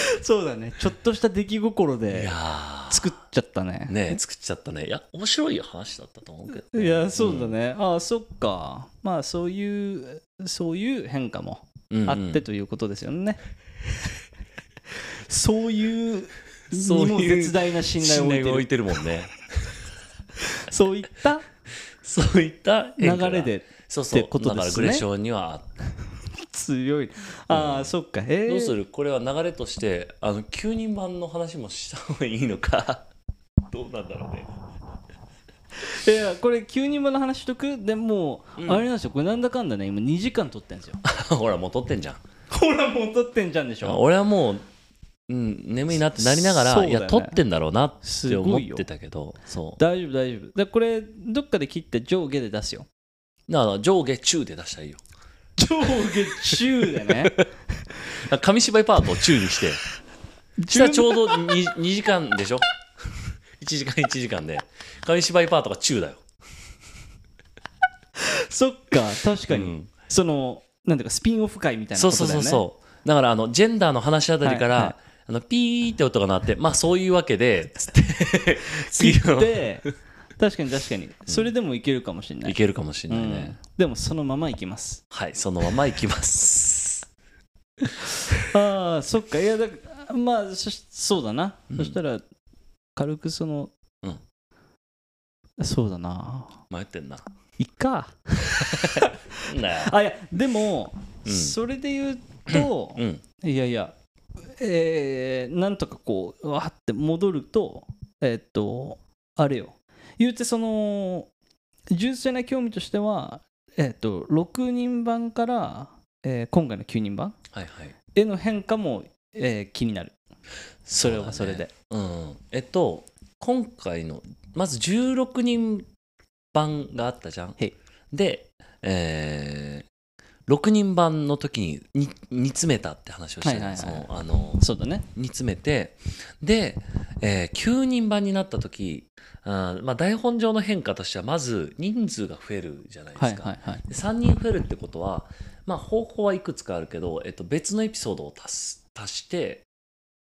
そうだね。ちょっとした出来心いでや作っちゃったね。ーね作っちゃったね。いや面白い話だったと思うけどいやそうだね、ああそっか。まあそういうそういう変化もうんうん。あってということですよね、そういうそういう絶大な信頼を置いてる。もんね。そういったそういった流れでそうそうってことですね。だからグレションには強い。ああ、そっか。えー、どうする？これは流れとしてあの9人版の話もした方がいいのか？どうなんだろうね。いやこれ9人分の話しとく？でもう、うん。あれなんですよ。これなんだかんだね今2時間撮ってんですよ。ほらもう撮ってんじゃん。ほらもう撮ってんじゃんでしょ？俺はもう、うん、眠いなってなりながら、ね。いや撮ってんだろうなってす思ってたけどそう。大丈夫大丈夫。でこれどっかで切って上下で出すよ。だから上下中で出したらいいよ上下中でね。紙芝居パートを中にして。したらちょうど 2, 2 時間でしょ？1時間1時間で。紙芝居パートが中だよ。そっか確かに、うん。そのなんていうかスピンオフ会みたいなそうそうことだよね。そうそうだからあのジェンダーの話あたりから、はいはい。あのピーって音が鳴ってまあそういうわけでつって切次のって確かに確かに。それでもいけるかもしれない。いけるかもしれないね、うん。でもそのままいきます。はいそのままいきます。ああそっか。いやだまあそしそうだな、うん。そしたら軽くその、うん。そうだな。迷ってんな。いっか。あいやでも、うん。それで言うと、うん。いやいやえー、なんとかこうわーって戻るとえーっとあれよ言うてその純粋な興味としてはえーっと6人版から、えー今回の9人版はいはい。への変化も、えー気になる。それはそれで。うん。えっと今回のまず16人版があったじゃん。でえー6人版の時にに煮詰めたって話をしてたんですそうだね。煮詰めて。で、えー9人版になった時あーまあ、台本上の変化としてはまず人数が増えるじゃないではいすか、はいはいで3人増えるってことは、まあ、方法はいくつかあるけど、えっと、別のエピソードを足す足して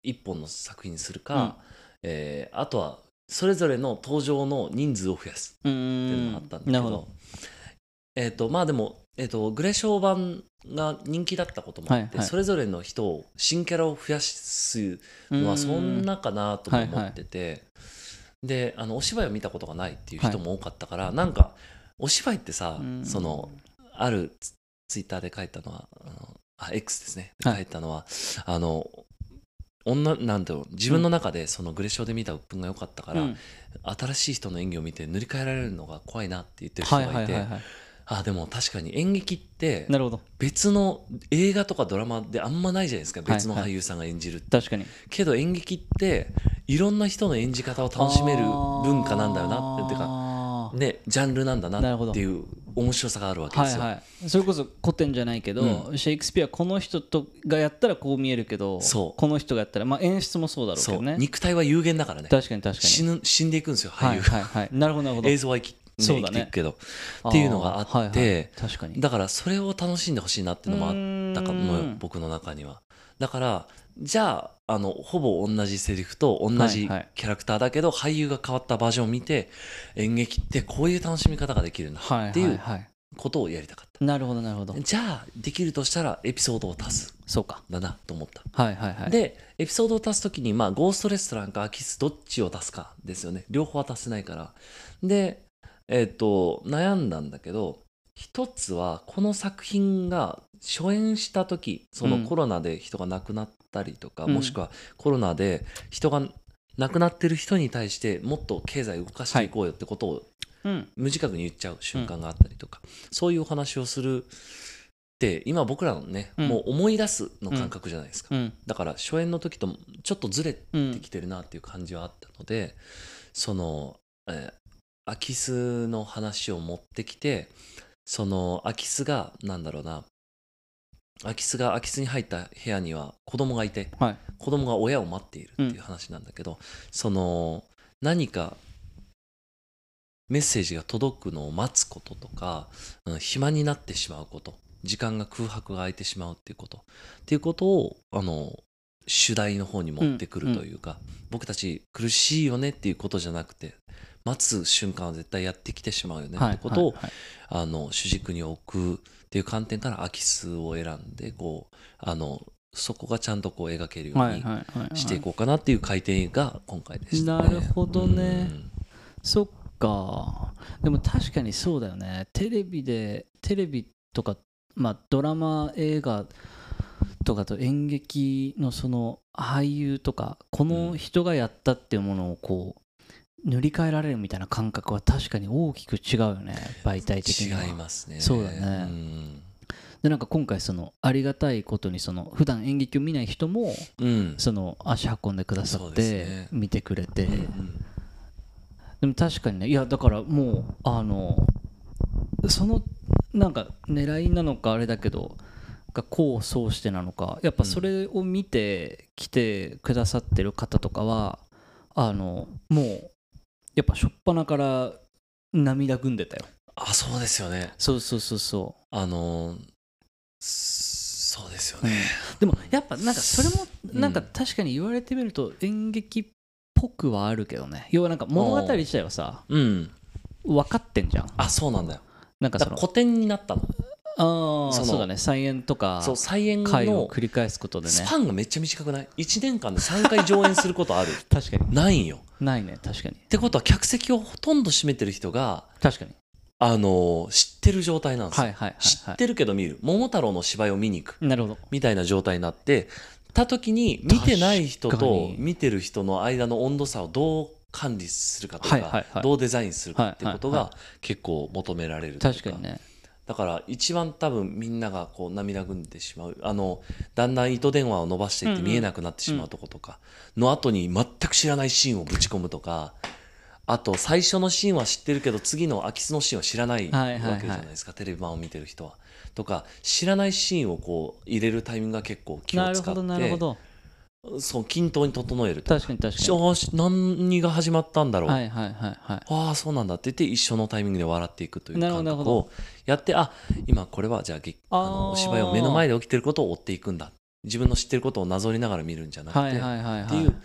1本の作品にするか、えーあとはそれぞれの登場の人数を増やすうっていうのんがあったんだけど。えっ、とまあでも、えっとグレショー版が人気だったこともあって、はいはい。それぞれの人を新キャラを増やすのはそんなかなとも思ってて、であのお芝居を見たことがないっていう人も多かったから、なんかお芝居ってさ、うん。そのあるツツイッターで書いたのはあのあ X ですね。はい。書いたのは、あの女なんだろう自分の中でそのグレショーで見た鬱憤が良かったから、うん。新しい人の演技を見て塗り替えられるのが怖いなって言ってる人はいがいて、はいはいはいあでも確かに演劇ってなるほど。別の映画とかドラマであんまないじゃないですか。はい別の俳優さんが演じるって、確かに。けど演劇っていろんな人の演じ方を楽しめる文化なんだよなって。てかあー。ねジャンルなんだなっていう面白さがあるわけですよ、はいはい、それこそ古典じゃないけど、うシェイクスピアこの人とがやったらこう見えるけどそう。この人がやったら、まあ、演出もそうだろうけどね。肉体は有限だからね。確かに確かに。死ぬ死んでいくんですよはい俳優が、はいはいなるほどなるほど。映像は生き,、ねそうだね。生きていくけど。っていうのがあって確かに。だからそれを楽しんでほしいなっていうのもあったかのようん。僕の中には。だからじゃああのほぼ同じセリフと同じキャラクターだけど、俳優が変わったバージョンを見て演劇ってこういう楽しみ方ができるんだはいってい。うことをやりたかった、なるほどなるほど。じゃあできるとしたらエピソードを足す。そうか。だなと思った、はいはいはい。でエピソードを足す時にまあゴーストレストランかキスどっちを足すかですよね。両方は足せないから。でえっ、と悩んだんだけど一つはこの作品が初演した時そのうん。コロナで人が亡くなったりとか、うん。もしくはコロナで人が亡くなってる人に対してもっと経済動かしていこうよってことをうん。無自覚に言っちゃう瞬間があったりとか、そういうお話をするって今僕らのね、うん。もう思い出すの感覚じゃないですか、うん。だから初演の時とちょっとずれてうんきてるなっていう感じはあったので、その、えー空き巣の話を持ってきてその空き巣がなんだろうな。空き巣が空き巣に入った部屋には子供がいてはい。子供が親を待っているっていう話なんだけど、その何かメッセージが届くのを待つこととか、うん暇になってしまうこと時間が空白が空いてしまうっていうことっていうことをあの主題の方に持ってくるというか、僕たち苦しいよねっていうことじゃなくて待つ瞬間は絶対やってきてしまうよね。ってことを、はいはい。あの主軸に置くっていう観点から空き巣を選んでこうあのそこがちゃんとこう描けるようはいにはいはいはい。していこうかなっていう回転が今回でした、ね。なるほどね。うん。そっか。でも確かにそうだよね。テレビでテレビとかまあドラマ映画とかと演劇のその俳優とかこの人がやったっていうものをこう塗り替えられるみたいな感覚は確かに大きく違うよね。媒体的には。違いますね。そうだね。うん。でなんか今回そのありがたいことにその普段演劇を見ない人もうん。その足運んでくださそうって見てくれて、うんでも確かにねいやだからもうあのそのなんか狙いなのかあれだけどが功を奏してなのかやっぱそれを見て来てくださってる方とかはあのもうやっぱ初っ端から涙ぐんでたよあそうですよね。そうそうそうそあのそうですよう、うんね。でもやっぱなんかそれもうんなんか確かに言われてみると演劇っぽくはあるけどね要はなんか物語自体はさうん。分かってんじゃんあそうなんだよ。なんかその古典になったの。ああそのそうだね。再演とかそう再演回をの繰り返すことでね。スパンがめっちゃ短くない ?1 年間で3回上演することある。確かに。ないんよ。ないね。確かに。ってことは客席をほとんど占めてる人が確かに。あの知ってる状態なんですよ。はいはいはいは知ってるけど見る。桃太郎の芝居を見に行く。いなるほど。みたいな状態になってた時に見てない人と確かに。見てる人の間の温度差をどう管理するかとか、はいはいはい。どうデザインするかってことはいはが結構求められるという確かにねだから一番多分みんながこう涙ぐんでしまうあのだんだん糸電話を伸ばしていって見えなくなってしまうとことかの後に全く知らないシーンをぶち込むとかあと最初のシーンは知ってるけど次の空き巣のシーンは知らないわけじゃないですか、テレビ版を見てる人は。とか知らないシーンをこう入れるタイミングが結構気を使ってなるほどなるほどそう均等に整えると。確かに確かしあーし何が始まったんだろう、にはいはいはいはい。ああそうなんだって言って一緒のタイミングで笑っていくという感覚をやってあ今これはじゃあ劇あのお芝居を目の前で起きてることを追っていくんだ。自分の知ってることをなぞりながら見るんじゃなくて、はいはいはいはい。っていう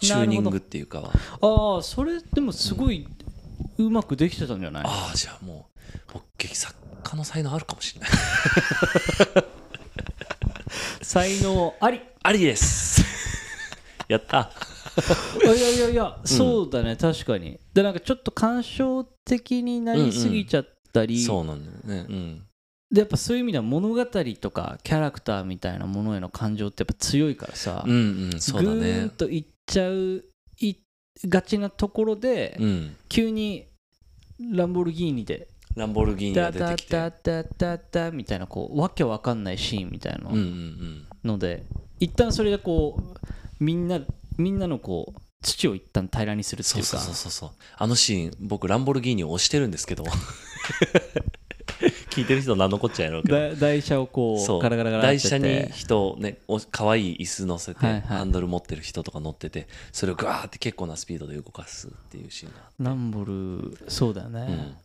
チューニングっていうかは。ああそれでもすごいうまくできてたんじゃない？ああじゃあもう僕劇作家の才能あるかもしれない 才能あり。ありです。やった。いやいやいやそうだね確かに。でなんかちょっと感傷的になりすぎちゃったり、そうなんだよね。うん。でやっぱそういう意味では物語とかキャラクターみたいなものへの感情ってやっぱ強いからさ、うんうんそうだぐーんねといっちゃういがちなところで、うん。急にランボルギーニでランボルギーニダが出てきてダダダダダみたいなこうわけわかんないシーンみたいなので、一旦それでこうみんなみんなのこう土を一旦平らにするってそいううか。そうそうそう。そうあのシーン僕ランボルギーニを押してるんですけど。聞いてる人何のこっちゃやろうけど。だ台車をこうガラガラガラ台車に人ねお可愛い椅子乗せて、はいはい。ハンドル持ってる人とか乗っててそれをガーって結構なスピードで動かすっていうシーンがランボルそうだよね、うん、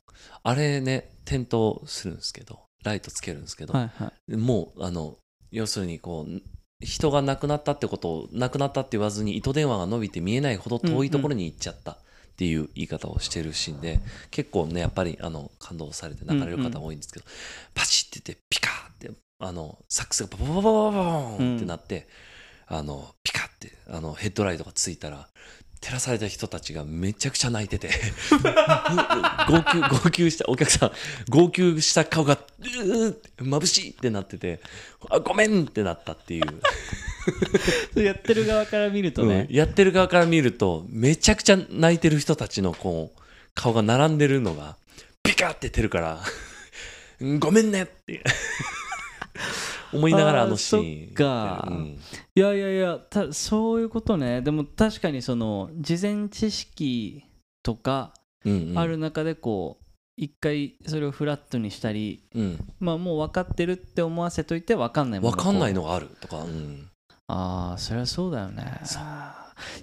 あれね点灯するんですけどライトつけるんですけど、はいはい。もうあの要するにこう人が亡くなったってことを亡くなったって言わずに糸電話が伸びて見えないほど遠いところに行っちゃったっていう言い方をしてるシーンで結構ねやっぱりあの感動されて泣かれる方多いんですけど、パチって言ってピカーってあのサックスがババババババーンってなって、あのピカってあのヘッドライトがついたら照らされた人たちがめちゃくちゃ泣いてて。号泣号泣したお客さん。号泣した顔がうー眩しいってなってて。あごめんってなったっていう、やってる側から見るとうんね、やってる側から見るとめちゃくちゃ泣いてる人たちのこう顔が並んでるのがピカって出るから。う んごめんねって思いながらあのシーンか。うん。いやいやいやたそういうことね。でも確かにその事前知識とかある中でこう一回それをフラットにしたりうん。まあもう分かってるって思わせといて分かんないもの分かんないののがあるとか、うん。ああそれはそうだよね。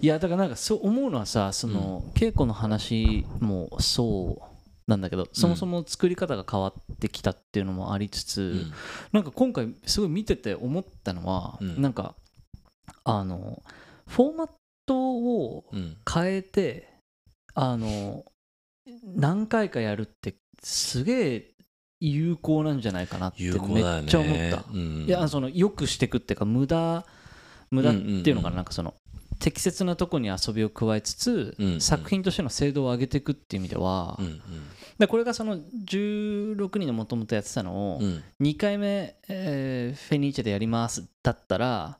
いやだからなんかそう思うのはさその、稽古の話もそうなんだけどそもそも作り方が変わってきたっていうのもありつつ、うん。なんか今回すごい見てて思ったのは、うん。なんかあのフォーマットをうん。変えてあの何回かやるってすげえ有効なんじゃないかなってめっちゃ思った。うん。いやそのよくしていくっていうか無駄無駄っていうのかな,、うんうんうん。なんかその適切なとこに遊びを加えつつ、うんうん作品としての精度を上げていくっていう意味では、うんでこれがその16人のもともとやってたのを、うん。うん2回目、えーフェニーチェでやりますだったら、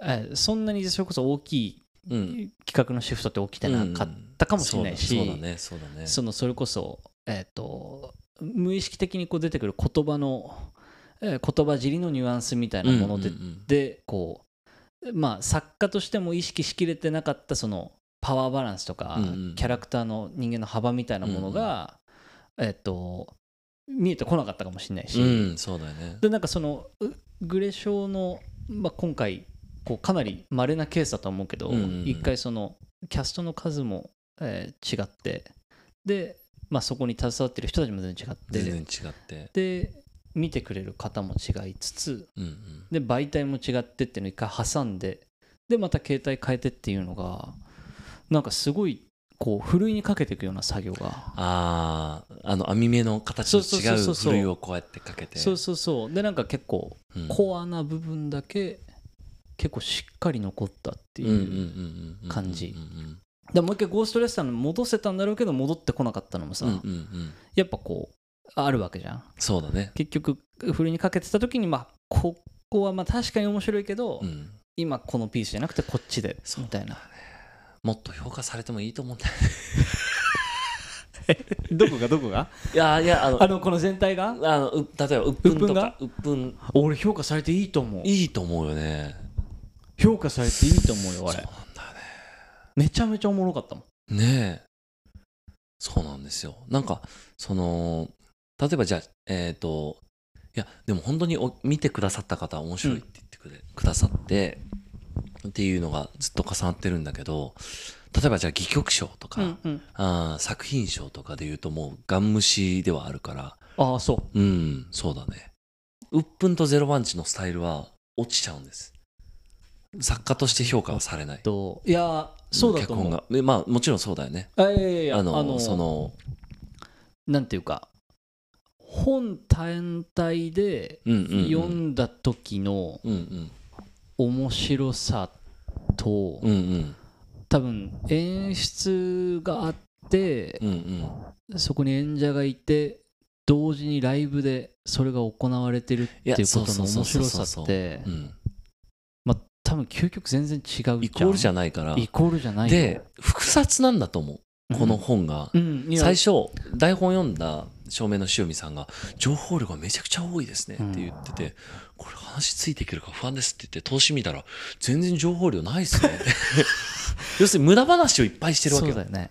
えーそんなにそれこそ大きいうん。企画のシフトって起きてなかったかもしれないし、そうだそうだね。そうだね。そのそれこそ、えー、と無意識的にこう出てくる言葉の、えー言葉尻のニュアンスみたいなもので,、でこうまあ作家としても意識しきれてなかったそのパワーバランスとか、キャラクターの人間の幅みたいなものが、えっ、と見えてこなかったかもしれないし、うんそうだよね。でなんかそのうグレショーの、まあ、今回こうかなり稀なケースだと思うけど、うんうんうん。一回そのキャストの数も、えー違ってで、まあ、そこに携わってる人たちも全然違って全然違って。で見てくれる方も違いつつうんうん。で媒体も違ってっていうのを一回挟んででまた携帯変えてっていうのがなんかすごいこうふるいにかけていくような作業が。あああの網目の形のそうそう違そう。ふるいをこうやってかけて。そうそうそう。でなんか結構うん。コアな部分だけ結構しっかり残ったっていう。感じうんでもう一回ゴーストレスターに戻せたんだろうけど戻ってこなかったのもさ、うんうんうん。うんやっぱこうあるわけじゃん。そうだね。結局振りにかけてた時にまあここはまあ確かに面白いけど、うん。今このピースじゃなくてこっちでみたいなもっと評価されてもいいと思うんだよどこが？どこが？いやいやあのあのこの全体が？あのう例えばうっぷんとかうっぷん俺評価されていいと思う。いいと思うよね。評価されていいと思うよあれ。そうなんだよね。めちゃめちゃおもろかったもん。ねえ。そうなんですよ。なんかその例えばじゃあえっ、といやでも本当にお見てくださった方は面白いって言ってくれ、くださってっていうのがずっと重なってるんだけど例えばじゃあ戯曲賞とか、うんうん。あー作品賞とかで言うともうガン虫ではあるから。ああそう。うんそうだね。うっぷんとゼロバンチのスタイルは落ちちゃうんです。作家として評価はされない。といやそうだと思う。脚本が。でまあもちろんそうだよね。あいやいやいやあのそのなんていうか本単体で読んだ時のうんうん面白さと、うんうん。多分演出があってう、んうん。そこに演者がいて同時にライブでそれが行われてるっていうことの面白さってうん。まあ多分究極全然違うイコールじゃないから。イコールじゃないよ。で複雑なんだと思う。この本が。うん。いや最初台本読んだ照明の塩見さんが情報量がめちゃくちゃ多いですねって言ってて、これ話ついていけるか不安ですって言って投資見たら全然情報量ないですね。要するに無駄話をいっぱいしてるわけよ。そうだよね。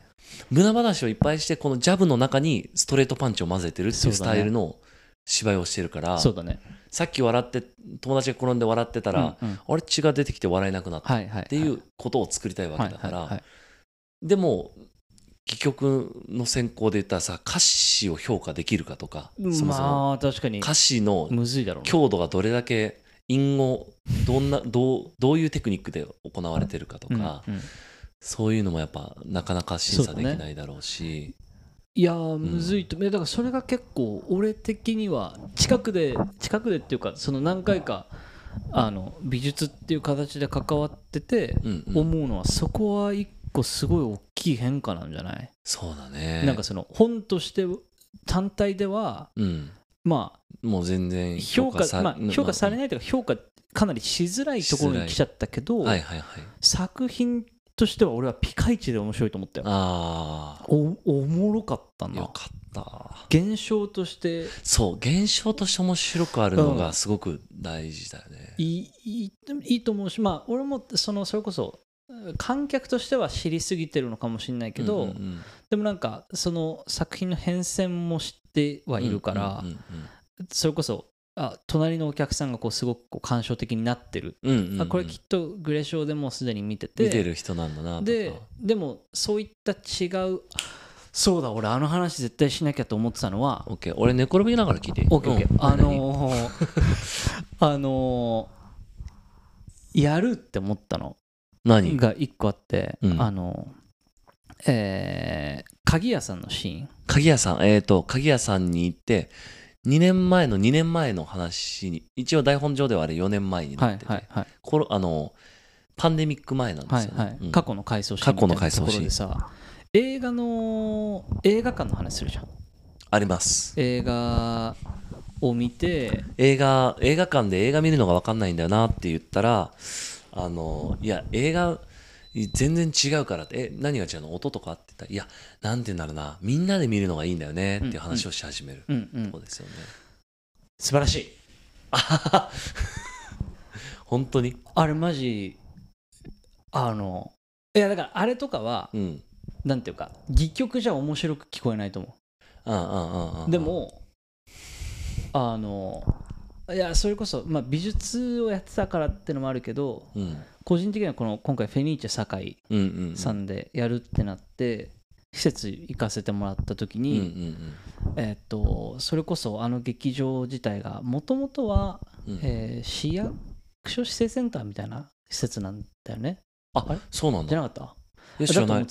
無駄話をいっぱいしてこのジャブの中にストレートパンチを混ぜてるっていうスタイルの芝居をしてるから、そうだね。さっき笑って友達が転んで笑ってたら、うんうん。あれ血が出てきて笑えなくなったっていうことを作りたいわけだから、でも戯曲の選考で言ったらさ歌詞を評価できるかとか、そもそも。まあ確かに。歌詞の強度がどれだけ韻をどんなどうどういうテクニックで行われてるかとか、うんうん。そういうのもやっぱなかなか審査できないだろうし。いやーむずいと、いやだからそれが結構俺的には近くで近くでっていうかその何回かあの美術っていう形で関わっててうんうん。思うのはそこは一個すごい大きい変化なんじゃない、そうだね。なんかその本として単体ではうん。まもう全あ然評価まあ、評価されないというか評価かなりしづらいところに来ちゃったけど、はいはいはい作品としては俺はピカイチで面白いと思ったよああおおもろかったな。よかった。現象として。そう現象として面白くあるのがすごく大事だよね、いいいいいいと思うしまあ俺もそのそれこそ観客としては知りすぎてるのかもしれないけど、うんうんうん。でもなんかその作品の変遷も知ってはいるから、うんうんそれこそあ隣のお客さんがこうすごくこう感傷的になってる、うんうんうん。うんあこれきっとグレショーでもうすでに見てて。見てる人なんだなででもそういった違うそうだ俺あの話絶対しなきゃと思ってたのはオッケー俺寝転びながら聞いていい？オッケーオッケーうん。あのー あのーやるって思ったの何？が一個あって、うん。あのえー鍵屋さんのシーン。鍵屋さんえっ、と鍵屋さんに行って2年前の2年前の話に一応台本上ではあれ4年前になはいってて、はいはいコロあのパンデミック前なんですよね、はいはい、うん。過去の回想シーン過去の回想シーン。でさ映画の映画館の話するじゃん。あります。映画を見て。映画映画館で映画見るのが分かんないんだよなって言ったらあのいや映画全然違うからってえ何が違うの？音とかって言ったらいやなんて言うんだろうな。みんなで見るのがいいんだよね。っていう話をし始めるうんうん。とこですよね、素晴らしい。本当に？あれマジあのいやだからあれとかはうん。なんていうか戯曲じゃ面白く聞こえないと思う。でもあのいやそれこそ、まあ、美術をやってたからってのもあるけどうん。個人的にはこの今回フェニーチェ堺さんでやるってなって施設行かせてもらった時に、んえっとそれこそあの劇場自体がもともとは、うん。えー市役所指定センターみたいな施設なんだよね。ああれ？そうなんだ。じゃなかった？え知らない。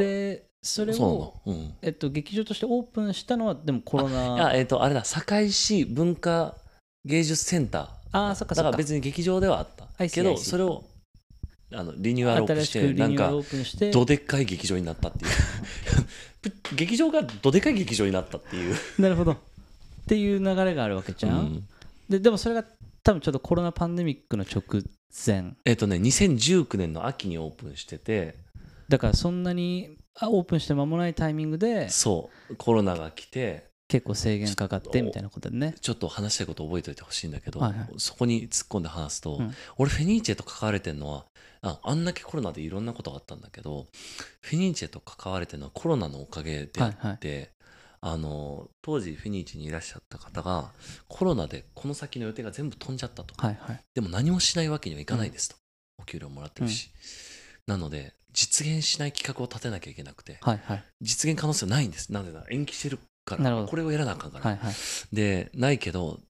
でそれを、うん。えっと、劇場としてオープンしたのはでもコロいナやえっ、とあれだ堺市文化芸術センター。あーそっかそっか。だから別に劇場ではあった。けど see, それをあのリニューアルオープン新してしくリニューアなんかルオープンして。どでっかい劇場になったっていう。劇場がどでかい劇場になったっていう、なるほど。っていう流れがあるわけじゃん、うん。ででもそれが多分ちょっとコロナパンデミックの直前。えっ、とね2019年の秋にオープンしてて。だからそんなにあオープンして間もないタイミングで。そう。コロナが来て結構制限かかってみたいなことでね。ちょっと話したいこと覚えておいてほしいんだけど、はいはい。そこに突っ込んで話すと、うん。俺フェニーチェと関われてるのはああんだけコロナでいろんなことがあったんだけどフェニーチェと関われてるのはコロナのおかげであって、あの当時フェニーチェにいらっしゃった方がコロナでこの先の予定が全部飛んじゃったと、はいはい。でも何もしないわけにはいかないですと、お給料もらってるし、なので実現しない企画を立てなきゃいけなくてはいはい。実現可能性はないんです。なぜなら延期してるからこれをやらなあかんから、はいはい。でないけど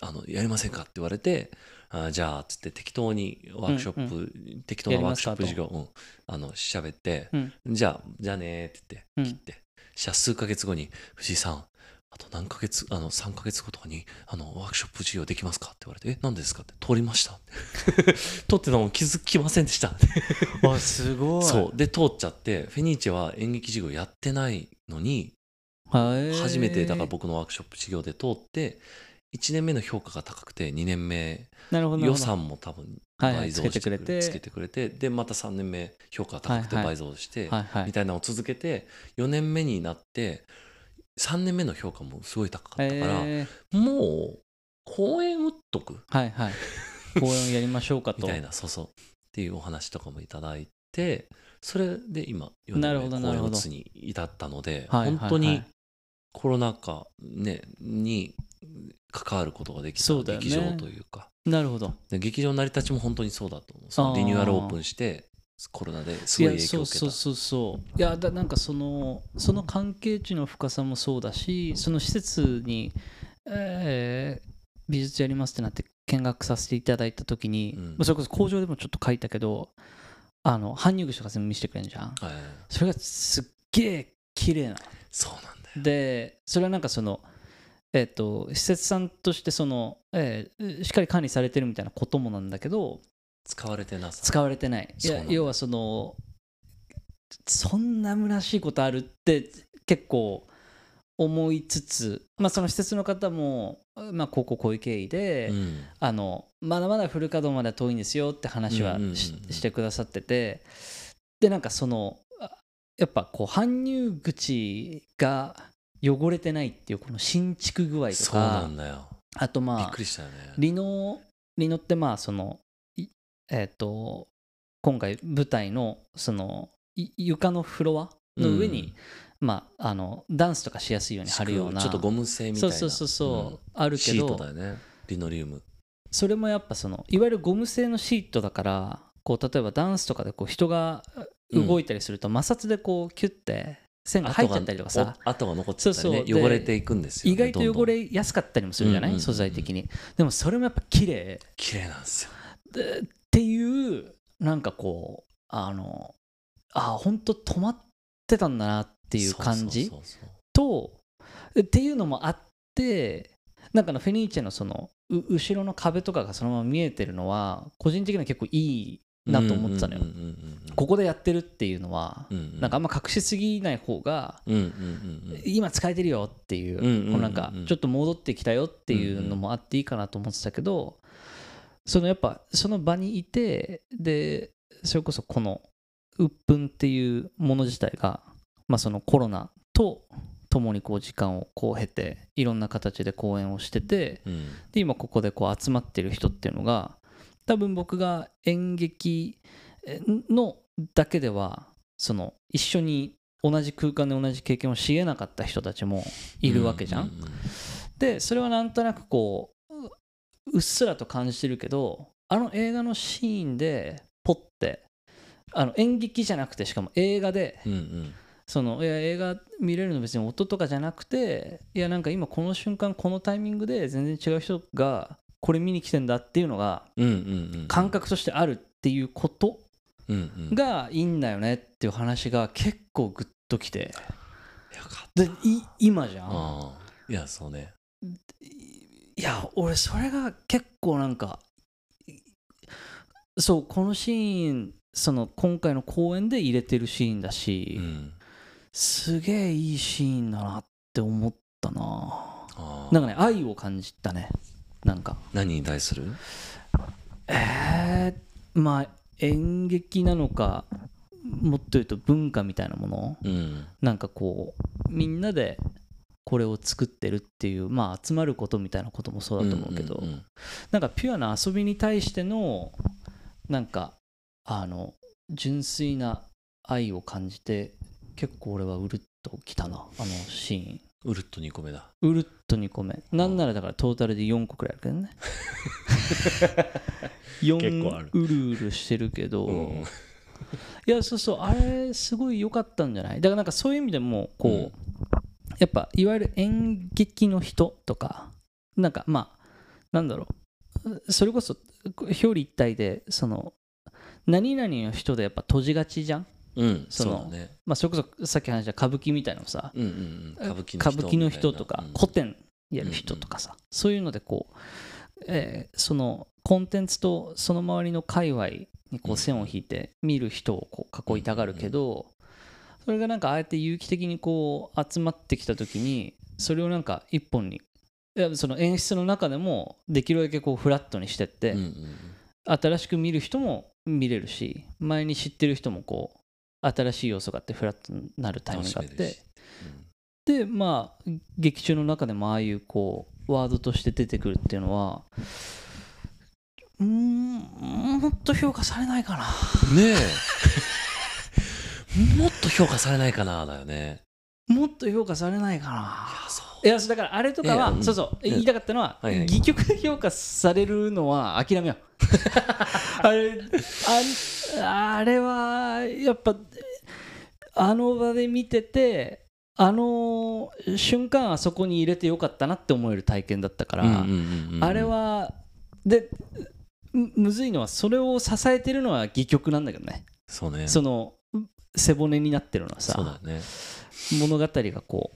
あのやりませんかって言われてあじゃあっつって適当にワークショップ、適当なワークショップ授業うん。あの喋って、うん。じゃあじゃあねーって言うん。って切って、したら数ヶ月後に藤井さんあと何ヶ月あの3ヶ月後とかにあのワークショップ授業できますかって言われてえ何でですかって。通りました。通ってたのも気づきませんでした。あすごい。そう。で通っちゃってフェニーチェは演劇授業やってないのに初初めてだから僕のワークショップ授業で通って1年目の評価が高くて2年目予算も多分はいはい倍増してつけてくれて。つけてくれてでまた3年目評価が高くてはいはい。倍増してはいはい。みたいなのを続けて4年目になって3年目の評価もすごい高かったからえー。もう公演打っとく。はいはい。公演をやりましょうかと。みたいなそうそう。っていうお話とかもいただいてそれで今4なる年目公演を打つに至ったのではいはいはい。本当にコロナ禍、ね、に関わることができたね。劇場というか。なるほど。で劇場の成り立ちも本当にそうだと思う。リニューアルオープンしてコロナですごい影響を受けた。そうそうそういやだなんかそのその関係値の深さもそうだしその施設に、えー美術やりますってなって見学させていただいた時に、うん。まあそれこそ工場でもちょっと書いたけどあの搬入口とか全部見せてくれるじゃん。はい。それがすっげえ綺麗なそうなんでそれはなんかそのえっ、と施設さんとしてその、えーしっかり管理されてるみたいなこともなんだけど使われてなさ。使われてない。いや要はそのそんな虚しいことあるって結構思いつつ、まあ、その施設の方も、まあ、こうこうこういう経緯で、うん。あのまだまだフル稼働までは遠いんですよって話はうんうんうんうんししてくださっててでなんかそのあやっぱこう搬入口が汚れてないっていうこの新築具合とそうなかんだよ。あとまあびっくりしたよね。リノリノってまあそのいえっ、と今回舞台のそのい床のフロアの上に、まああのダンスとかしやすいように貼るような。ちょっとゴム製みたいな。そうそうそうそう、あるけシートどだよね。リノリウム。それもやっぱそのいわゆるゴム製のシートだからこう例えばダンスとかでこう人が動いたりすると、摩擦でこうキュッて線が入っちゃったりとかさ。跡が残っちゃったりねそうそう。で汚れていくんですよね意外と汚れやすかったりもするじゃない、素材的に。でもそれもやっぱ綺麗。綺麗なんですよ。でっていうなんかこうあのあ本当止まってたんだなっていう感じとっていうのもあってなんかあのフェニーチェのそのう後ろの壁とかがそのまま見えてるのは個人的には結構いいなと思ってたのよ。ここでやってるっていうのはなんかあんま隠しすぎない方が今使えてるよっていうこうなんかちょっと戻ってきたよっていうのもあっていいかなと思ってたけどそのやっぱその場にいてでそれこそこの鬱憤っていうもの自体がまあそのコロナと共にこう時間をこう経ていろんな形で公演をしててうん。で今ここでこう集まってる人っていうのが多分僕が演劇のだけではその一緒に同じ空間で同じ経験をしえなかった人たちもいるわけじゃん。うううでそれはなんとなくこうううっすらと感じてるけどあの映画のシーンでポッてあの演劇じゃなくてしかも映画でうんうんそのいや映画見れるの別に音とかじゃなくていやなんか今この瞬間このタイミングで全然違う人がこれ見に来てんだっていうのが感覚としてあるっていうことがいいんだよねっていう話が結構グッときて。でい今じゃん？いやそうね。いや俺それが結構なんかいそうこのシーンその今回の公演で入れてるシーンだし、うん。すげえいいシーンだなって思ったな。なんかね愛を感じたねなんか。何に対する？えー、まあ演劇なのかもっと言うと文化みたいなもの？うん。なんかこうみんなでこれを作ってるっていうまあ集まることみたいなこともそうだと思うけど、んんん。なんかピュアな遊びに対してのなんかあの純粋な愛を感じて結構俺はうるっときたなあのシーンうるっと2個目だ。うるっと2個目。なんならだからトータルで4個くらいあるけどね。4結構ある。うるうるしてるけど、うん。いやそうそう。あれすごい良かったんじゃない？だからなんかそういう意味でもこう、うん。やっぱいわゆる演劇の人とかなんかまあなんだろう。それこそ表裏一体でその何々の人でやっぱ閉じがちじゃん、うんそのまあ、それこそさっき話した歌舞伎みたいなのさうんうんうん歌舞伎の人とか古典やる人とかさ、そういうのでこう、えーそのコンテンツとその周りの界隈にこう線を引いて見る人をこう囲いたがるけど、それがなんかああやって有機的にこう集まってきた時にそれをなんか一本にいやその演出の中でもできるだけこうフラットにしてって、新しく見る人も見れるし前に知ってる人もこう新しい要素があってフラットになるタイミングがあって。楽しめるしでまあ劇中の中でもああいうこうワードとして出てくるっていうのはうーんもっと評価されないかな。ねえ。もっと評価されないかなだよねもっと評価されないかな。あそう。いやだからあれとかは、そうそう言いたかったのは、はいはい。戯曲で評価されるのは諦めよう。あれああれはやっぱあの場で見ててあの瞬間あそこに入れてよかったなって思える体験だったから、あれはでむむずいのはそれを支えてるのは戯曲なんだけどね、そうね。その背骨になってるのはさ。そうだよね物語がこ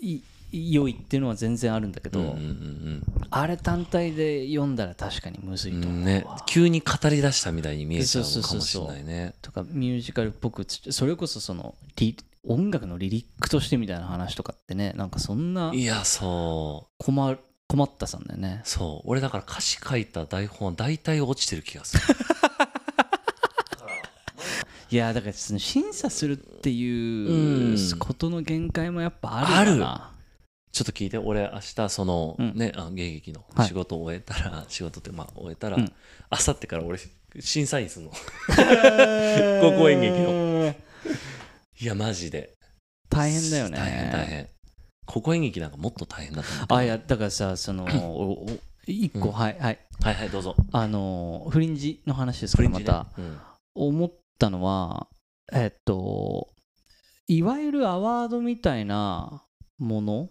うい良いっていうのは全然あるんだけど、うんうんうんあれ単体で読んだら確かにむずいと思うわ、うんね急に語り出したみたいに見えちゃうかもしれないね。とかミュージカルっぽくつそれこそそのリ音楽のリリックとしてみたいな話とかってねなんかそんないやそう。困る困ったさんだよね。そう。俺だから歌詞書いた台本は大体落ちてる気がする いやだからその審査するっていううん。ことの限界もやっぱあるよな。ちょっと聞いて俺明日その、うん。ねあ芸劇のはい。仕事を終えたら、仕事ってまあ終えたら、うん。明後日から俺審査員するの。高校演劇の。いやマジで。大変だよね。大変大変。高校演劇なんかもっと大変だと思うあいやだからさそのおお一個、うん。はいはい。はいはいどうぞ。あのフリンジの話ですからまフリンジね。た。うん。思ったのはえっといわゆるアワードみたいなもの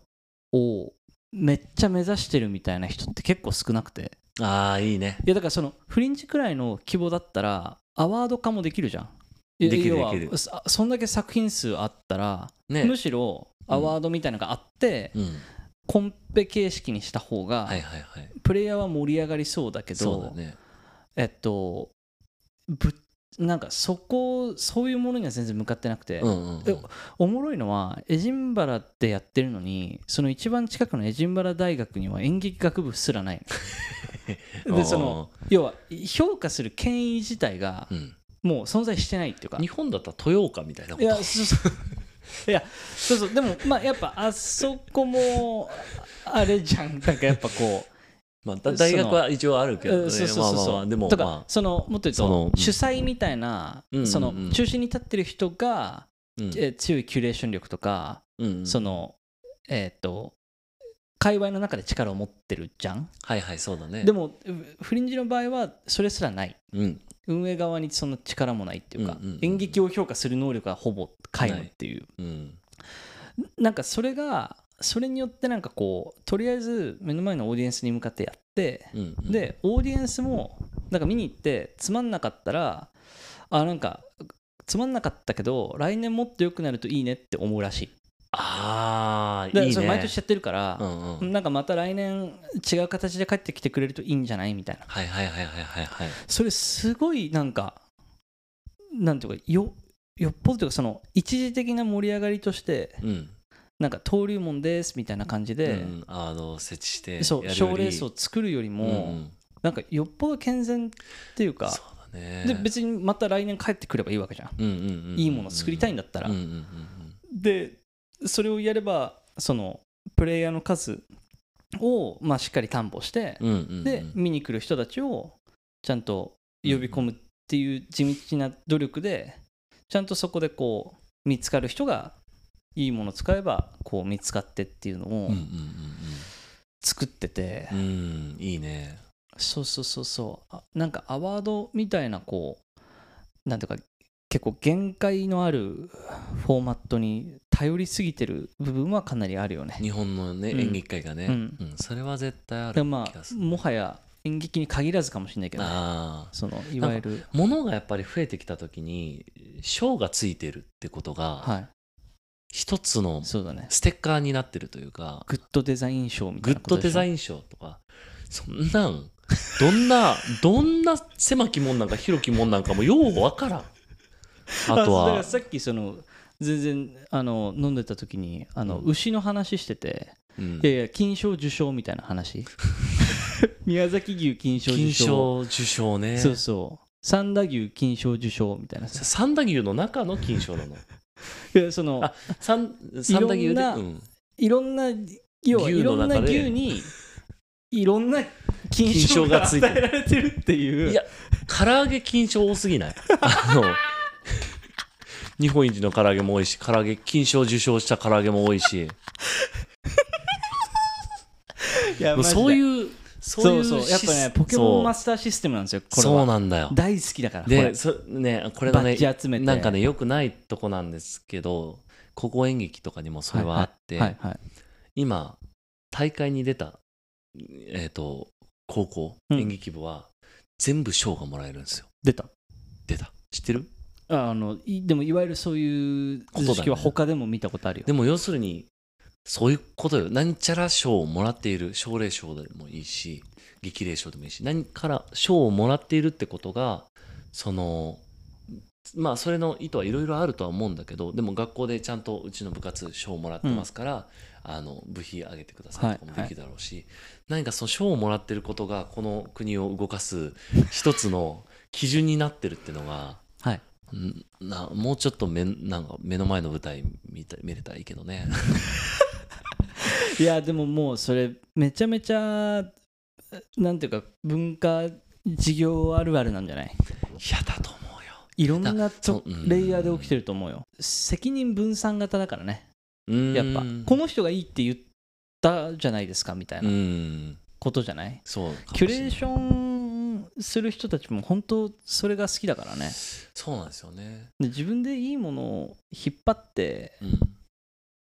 をめっちゃ目指してるみたいな人って結構少なくて。ああいいね。いやだからそのフリンジくらいの規模だったらアワード化もできるじゃん。いできるできる。そそんだけ作品数あったら、ね。むしろアワードみたいなのがあって、うん。コンペ形式にした方が、はいはいはい。プレイヤーは盛り上がりそうだけどそうだね。えっとぶなんかそこそういうものには全然向かってなくて、おもろいのはエジンバラってやってるのにその一番近くのエジンバラ大学には演劇学部すらない。の でその要は評価する権威自体がうん。もう存在してないっていうか。日本だったら豊岡みたいなこと？いやそうそう。いやそうそう。でもまあやっぱあそこもあれじゃん。なんかやっぱこうまあだ大学は一応あるけどね。うんそうそうそうそう。でもとか、まあ。そのもっと言うと主催みたいな、うんその中心に立ってる人が、うん。え強いキュレーション力とか、うんうん。そのえっ、と界隈の中で力を持ってるじゃん。はいはいそうだね。でもうフリンジの場合はそれすらない。うん。運営側にその力もないっていうか、うんうんうん演劇を評価する能力がほぼ皆無っていう。うん。なんかそれがそれによってなんかこうとりあえず目の前のオーディエンスに向かってやって、うんうん。でオーディエンスもなんか見に行ってつまんなかったらあなんかつまんなかったけど来年もっと良くなるといいねって思うらしい。でああいいね。それ毎年やってるからう、んうん。なんかまた来年違う形で帰ってきてくれるといいんじゃないみたいな。はいはいはいはいはいはい。それすごいなんかなんていうかよよっぽどというかその一時的な盛り上がりとしてうんなんか登竜門ですみたいな感じで、うんあの設置してそうやるより。賞レースを作るよりも、うんうん。なんかよっぽど健全っていうかそうだね。で別にまた来年帰ってくればいいわけじゃん、いいもの作りたいんだったら、でそれをやればそのプレイヤーの数を、まあ、しっかり担保して、で見に来る人たちをちゃんと呼び込むっていう地道な努力でちゃんとそこでこう見つかる人がいいもの使えばこう見つかってっていうのをうんうん作ってて、うんうんうんいいね。そうそうそうそう。あなんかアワードみたいなこうなんていうか結構限界のあるフォーマットに頼りすぎてる部分はかなりあるよね。日本のねうん。演劇界がね。ううんんそれは絶対あるでまあもはや演劇に限らずかもしれないけどね。そのいわゆる。ものがやっぱり増えてきた時に賞がついてるってことがはい一つのそうだね。ステッカーになってるというかグッドデザイン賞みたいなことドデザイン賞とかそんなんどんな どんな狭きもんなんか広きもんなんかもようわからん。あとだからはさっきその全然あの飲んでた時にあの、うん。牛の話しててうん。いやいや金賞受賞みたいな話。宮崎牛金賞受金賞賞受賞ね。そうそう。三田牛金賞受賞みたいなさ三田牛の中の金賞なのいやそのあ三三田牛で？いろんなうん。いろんな要は牛いろんな牛にいろんな金金賞が与え賞がついてるられてるっていう。いや唐揚げ金賞多すぎない？あの 日本一の唐揚げも多いし唐揚げ金賞受賞した唐揚げも多いし。いやもうそういうそそう。ういうそうやっぱねポケモンマそスターシステムなんですようそう。これは。なんだよ。大好きだからこでれ。そねこれがね集めて。なんかねよくないとこなんですけど高校演劇とかにもそれはあって、はいはい今大会に出たえっ、と高校うん。演劇部は全部賞がもらえるんですよ。出た？出た。知ってる？あのいでもいわゆるそういう図式は他でも見たことあるよ。でも要するにそういうことよ。なんちゃら賞をもらっている奨励賞でもいいし激励賞でもいいし何から賞をもらっているってことがそのまあそれの意図はいろいろあるとは思うんだけどでも学校でちゃんとうちの部活賞をもらってますから、あの部費上げてくださいとかもできるだろうし、何かその賞をもらってることがこの国を動かす一つの基準になってるっていうのがはい。んなもうちょっと目なんか目の前の舞台見た見れたらいいけどね いやでももうそれめちゃめちゃなんていうか文化事業あるあるなんじゃない？嫌だと思うよ。いろんなだとレイヤーで起きてると思うよ。責任分散型だからね。やっぱ。うんこの人がいいって言ったじゃないですかみたいうなん。ことじゃない？そうキュレーションする人たちも本当それが好きだからね。そうなんですよね。で自分でいいものを引っ張ってうん。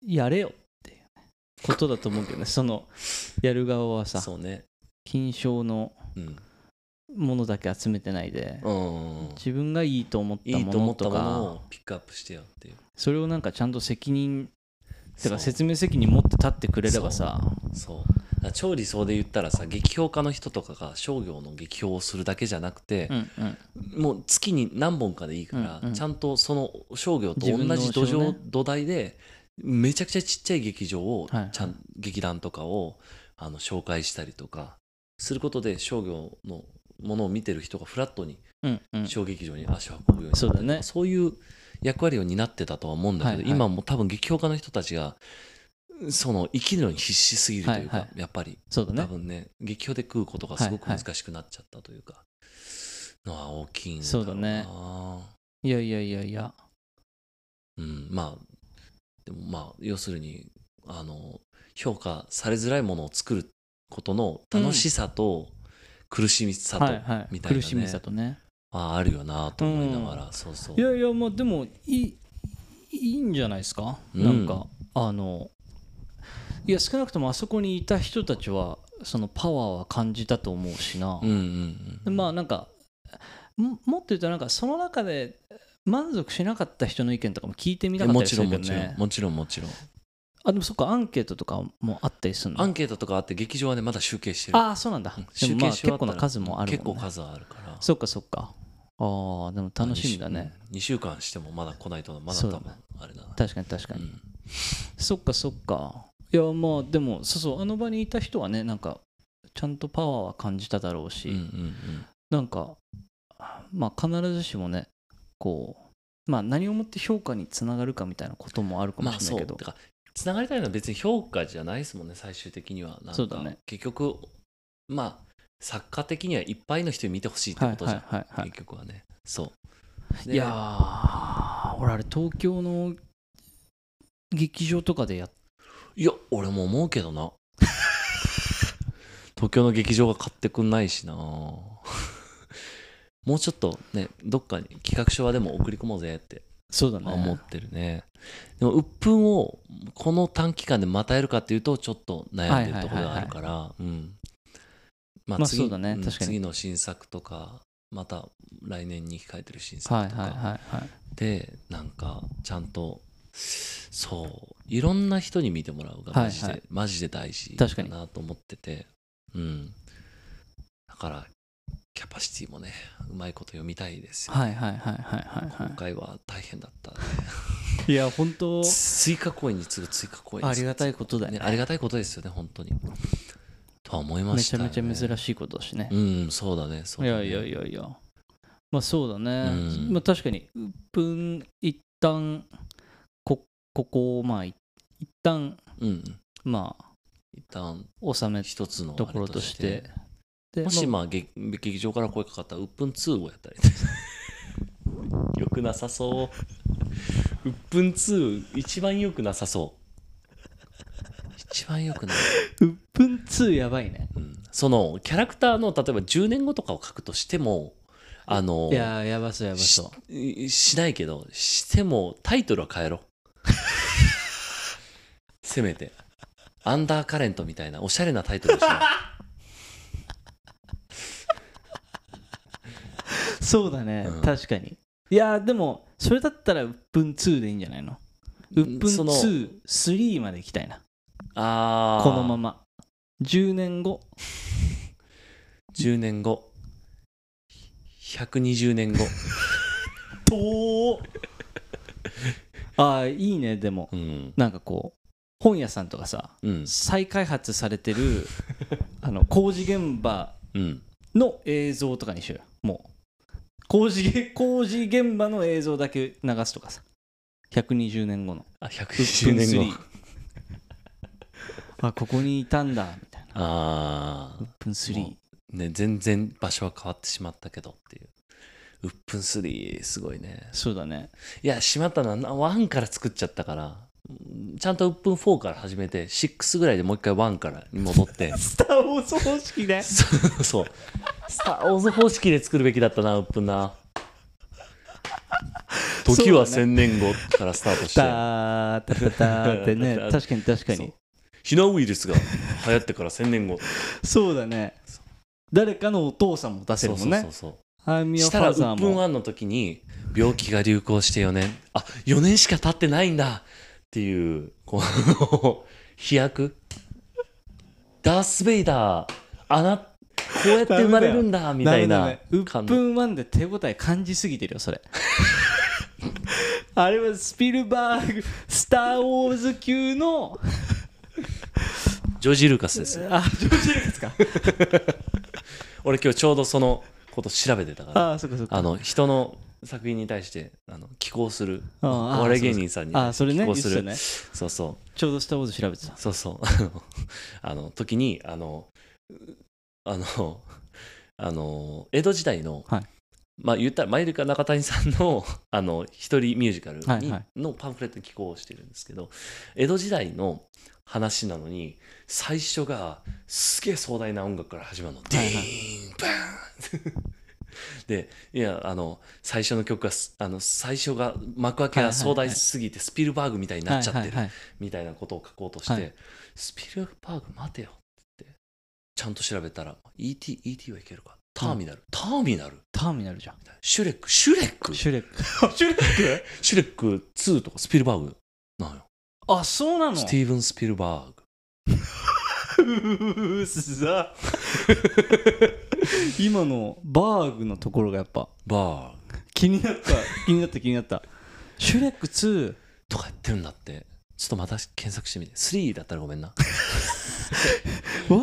やれよ。っことだと思うけどね。そのやる側はさそうね。金賞のうん。ものだけ集めてないでうん。自分がいいと思っいたいと思ったもものとかのをピックアップしてよって。いうそれをなんかちゃんと責任てか説明責任持って立ってくれればさそう。超理想で言ったらさ劇評家の人とかが商業の劇評をするだけじゃなくてう、んうん。もう月に何本かでいいから、うんうん。ちゃんとその商業と同じ土商ね壌、土台でめちゃくちゃちっちゃい劇場をはい。はいちゃん、劇団とかをあの紹介したりとかすることで商業のものを見てる人がフラットにうんうん。小劇場に足を運ぶようになったりとかそうだね。そういう役割を担ってたとは思うんだけど、はいはい。今も多分劇評家の人たちがその生きるのに必死すぎるというか、はいはやっぱり。そうだね。多分ね劇評で食うことがすごく難しくなっちゃったというか、のは大きいんだろそうだね。いやいやいやいや。うん、まあでもまあ要するにあの評価されづらいものを作ることの楽しさと苦しみさと、みたいなね。苦しみさとね。ああるよなと思いながら、そうそう。いやいやまあでもいいいいんじゃないですか、うん。なんかあのいや少なくともあそこにいた人たちはそのパワーは感じたと思うしな、うんうんうんまあなんかももっと言うとなんかその中で満足しなかった人の意見とかも聞いてみたかったもりすちろんもちろんるけどねもちろんもちろん。あでもそっかアンケートとかもあったりするの？アンケートとかあって劇場はねまだ集計してる。ああそうなんだ。うん集計し終わったら結構な数もあるもんね。結構数あるから。そっかそっか。ああでも楽しみだね、2週間してもまだ来ないとまだ多分あれだな。確かに確かに、うん。そっかそっか。いやまあでもそうそうあの場にいた人はねなんかちゃんとパワーは感じただろうし、うんうん。なんかまあ必ずしもねこうまあ何をもって評価につながるかみたいなこともあるかもしれないけど、そう。てかつながりたいのは別に評価じゃないですもんね最終的には。なんかそうだね結局まあ作家的にはいっぱいの人に見てほしいってことじゃん、はいはいはいはい。結局はね。そう。でいやー俺あれ東京の劇場とかでやっいや俺も思うけどな。東京の劇場が買ってくんないしなもうちょっとねどっかに企画書はでも送り込もうぜってそうだね。思ってるね。でも鬱憤をこの短期間でまたやるかっていうとちょっと悩んでるところがあるからうん。ままあ次の新作とかまた来年に控えてる新作とか。はいでなんかちゃんとそういろんな人に見てもらうがマジで、はい。はいマジで大事確かに。だなと思ってて。うん。だからキャパシティもねうまいこと読みたいですよ、はいはいはいはいはい今は回は大変だったねい いや本当。追加公演に次ぐ追加公演ありがたいことだよね。ねありがたいことですよね本当に。とは思いまめちゃしたよね。めちゃ珍しいことだしね、うんそうだねそうだね。いやいやいやいや。まあそうだね、うん。まあ確かに鬱憤一旦こここをまあい一旦うん。うんま一旦あ収め一つのところとして。でもしままあ劇劇場から声かかったら「うっぷん2」をやったり。よくなさそう。うっぷん2一番よくなさそう。一番よくない、あうっぷん2やばいね。うん、そのキャラクターの例えば10年後とかを書くとしてもあのいややばそうやばしそう。しないけどしてもタイトルは変えろ。せめて。アンダーカレントみたいなおしゃれなタイトルにしないそうだね、うん。確かに。いやでもそれだったらうっぷん2でいいんじゃないの？うっぷんその23まで行きたいな。ああこのまま。10年後。10年後。120年後。と ああいいねでも。うん。なんかこう本屋さんとかさうん。再開発されてる あの工事現場うん。の映像とかにしようよ。もう工事 工事現場の映像だけ流すとかさ。120年後の。あうっ120ぷん年後。3あここにいたんだみたいな。あうっぷん3もあね全然場所は変わってしまったけどっていう。うっぷん3すごいね。そうだね。いやしまったな1から作っちゃったからうんちゃんとうっぷん4から始めて6ぐらいでもう一回1からに戻って。スター・ウォーズ方式ね。そうそうスター・ウォーズ方式で作るべきだったなうっぷんな。時は1000年後からスタートして。タータタターってね。確かに確かに。ヒナウイルスが流行ってから1000年後。そうだね。誰かのお父さんも出せるもんね。そうそうそうハイミオフしたらうっぷん1の時に病気が流行して4年あ4年しか経ってないんだ。っていうこの飛躍。ダース・ベイダーあなこうやって生まれるんだみたいなうっぷんワンで手応え感じすぎてるよそれ。あれはスピルバーグスター・ウォーズ級のジョージ・ルーカスですよ。あジョージ・ルーカスか。俺今日ちょうどそのこと調べてたから。ああそっかそっか。あの人の作品に対してあの寄稿する。お笑い芸人さんにあそれね。寄稿する、言ってたね。そうそう。ちょうどスター・ウォーズ調べてた。そうそう。あの時にあのうあの あの江戸時代の、はい。まあ言ったらマイルカ中谷さんの あの一人ミュージカルに、はいはい。のパンフレットに寄稿してるんですけど江戸時代の話なのに最初がすげえ壮大な音楽から始まるの、ディーンバーン。でいやあの最初の曲がすあの最初が幕開けが壮大すぎてスピルバーグみたいになっちゃってるみたいなことを書こうとして、はい。スピルバーグ待てよちゃんと調べたら ET, ET はいけるか？ターミナル、ターミナル？ターミナルじゃん。シュレック。シュレック？シュレック。シュレック？シュレック2とかスピルバーグなのよ。あそうなの？スティーブン・スピルバーグ。うさ 今のバーグのところがやっぱ。バーグ。気になった。気になった気になった。シュレック2とかやってるんだって。ちょっとまた検索してみて。3だったらごめんな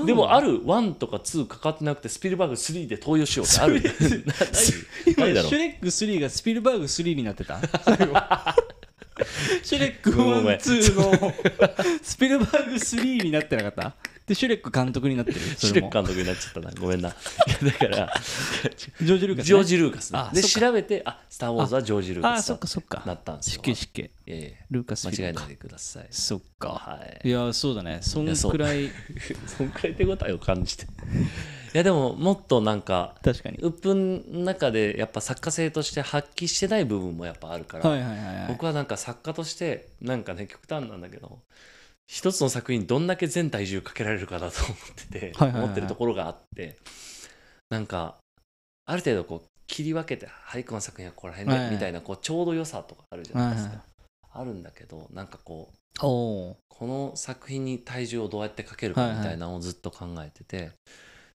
でもある1とか2かかってなくてスピルバーグ3で投与しようってある。今 ないだろ。シュレック3がスピルバーグ3になってた。シュレックごめんごめん12のスピルバーグ3になってなかった？でシュレック監督になってる。シュレック監督になっちゃったな。ごめんな。い やだからジョージ・ルーカス、ね、ジョージ・ルーカスね。で調べてあスター・ウォーズはジョージ・ルーカスそっかそっか。なったんですよ。失敬失敬ええ。ルーカス間違えないでください。そっか、はい。いやそうだね。そんくらい そんくらい手応えを感じて。いやでももっとなんか確かに。うっぷんの中でやっぱ作家性として発揮してない部分もやっぱあるから、僕はなんか作家としてなんかね極端なんだけど一つの作品にどんだけ全体重かけられるかだと思ってて、思ってるところがあってなんかある程度こう切り分けて俳句の作品はここら辺で、みたいなこうちょうど良さとかあるじゃないですか、あるんだけどなんかこうこの作品に体重をどうやってかけるかみたいなのをずっと考えてて、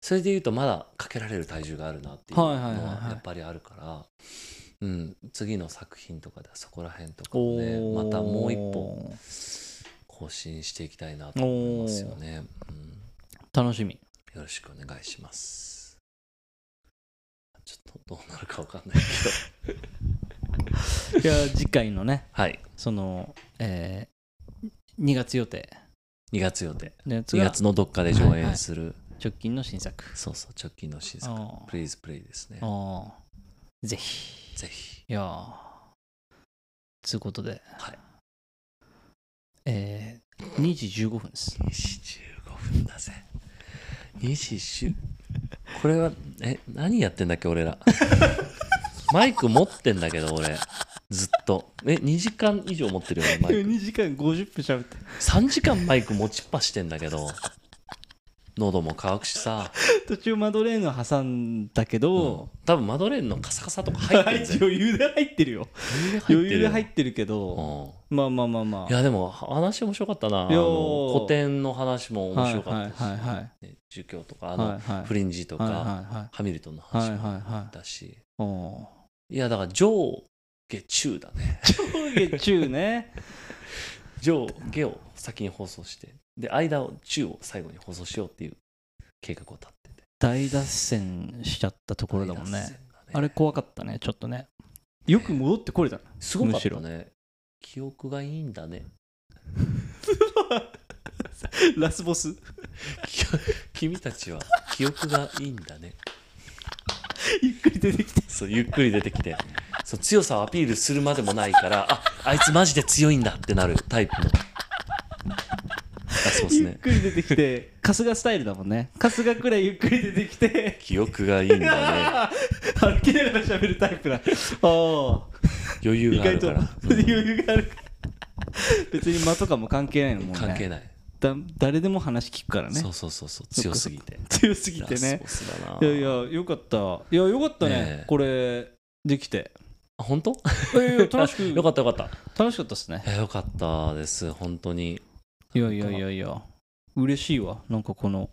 それで言うとまだかけられる体重があるなっていうのはやっぱりあるから、うん、次の作品とかではそこら辺とかをねおー。またもう一歩更新していきたいなと思いますよね、うん、楽しみ。よろしくお願いします。ちょっとどうなるかわかんないけど。いや次回のね。はい。そのえー、2月予定。2月予定。2のやつが月のどっかで上演する、直近の新作。そうそう直近の新作。プレイズプレイですね。ああぜひ。ぜひ。いやー。つうことで、はいえー、2時15分です。2時15分だぜ。2時10これはえ何やってんだっけ俺ら。マイク持ってんだけど俺。ずっと。え2時間以上持ってるよねマイク。2時間50分喋って。3時間マイク持ちっぱしてんだけど喉も乾くしさ。途中マドレーヌ挟んだけうん。ど、多分マドレーヌのカサカサとか入ってる余裕で入ってるよ。余裕で入ってる。けど、まあまあまあまあ。いやでも話面白かったな。古典の話も面白かった。し、はいはい儒教とかあはいの、はい。フリンジとか、はいはいはいハミルトンのはい話もはいはいだし、おーいやだから上下中だね。上下中ね。上下を先に放送してで間を中を最後に放送しようっていう計画を立ってて。大脱線しちゃったところだもんね。大脱線だあれ怖かったねちょっとね。よく戻ってこれた。すごかっむしたろ。ね記憶がいいんだね。ラスボス。き 君たちは記憶がいいんだね。ゆっくり出てきて。そうゆっくり出てきて。そう強さをアピールするまでもないからああいつマジで強いんだってなるタイプのラスボスゆっねくり出てきて。春日スタイルだもんね。春日くらいゆっくり出てきて。記憶がいいんだね。歩きながら喋るタイプだ。ああ余裕があるから、余裕があるから。別に間とかも関係ないのもんね。関係ない、だ誰でも話聞くからね。そうそうそうそう。強すぎて。強すぎてラねスボスだな。いやいやよかった。いやよかったね。ねえ。これできて。あ本当？いやいや楽しく。よかったよかった。楽しかったですね。いやよかったです。本当にいやいやいやいや。嬉しいわ。なんかこの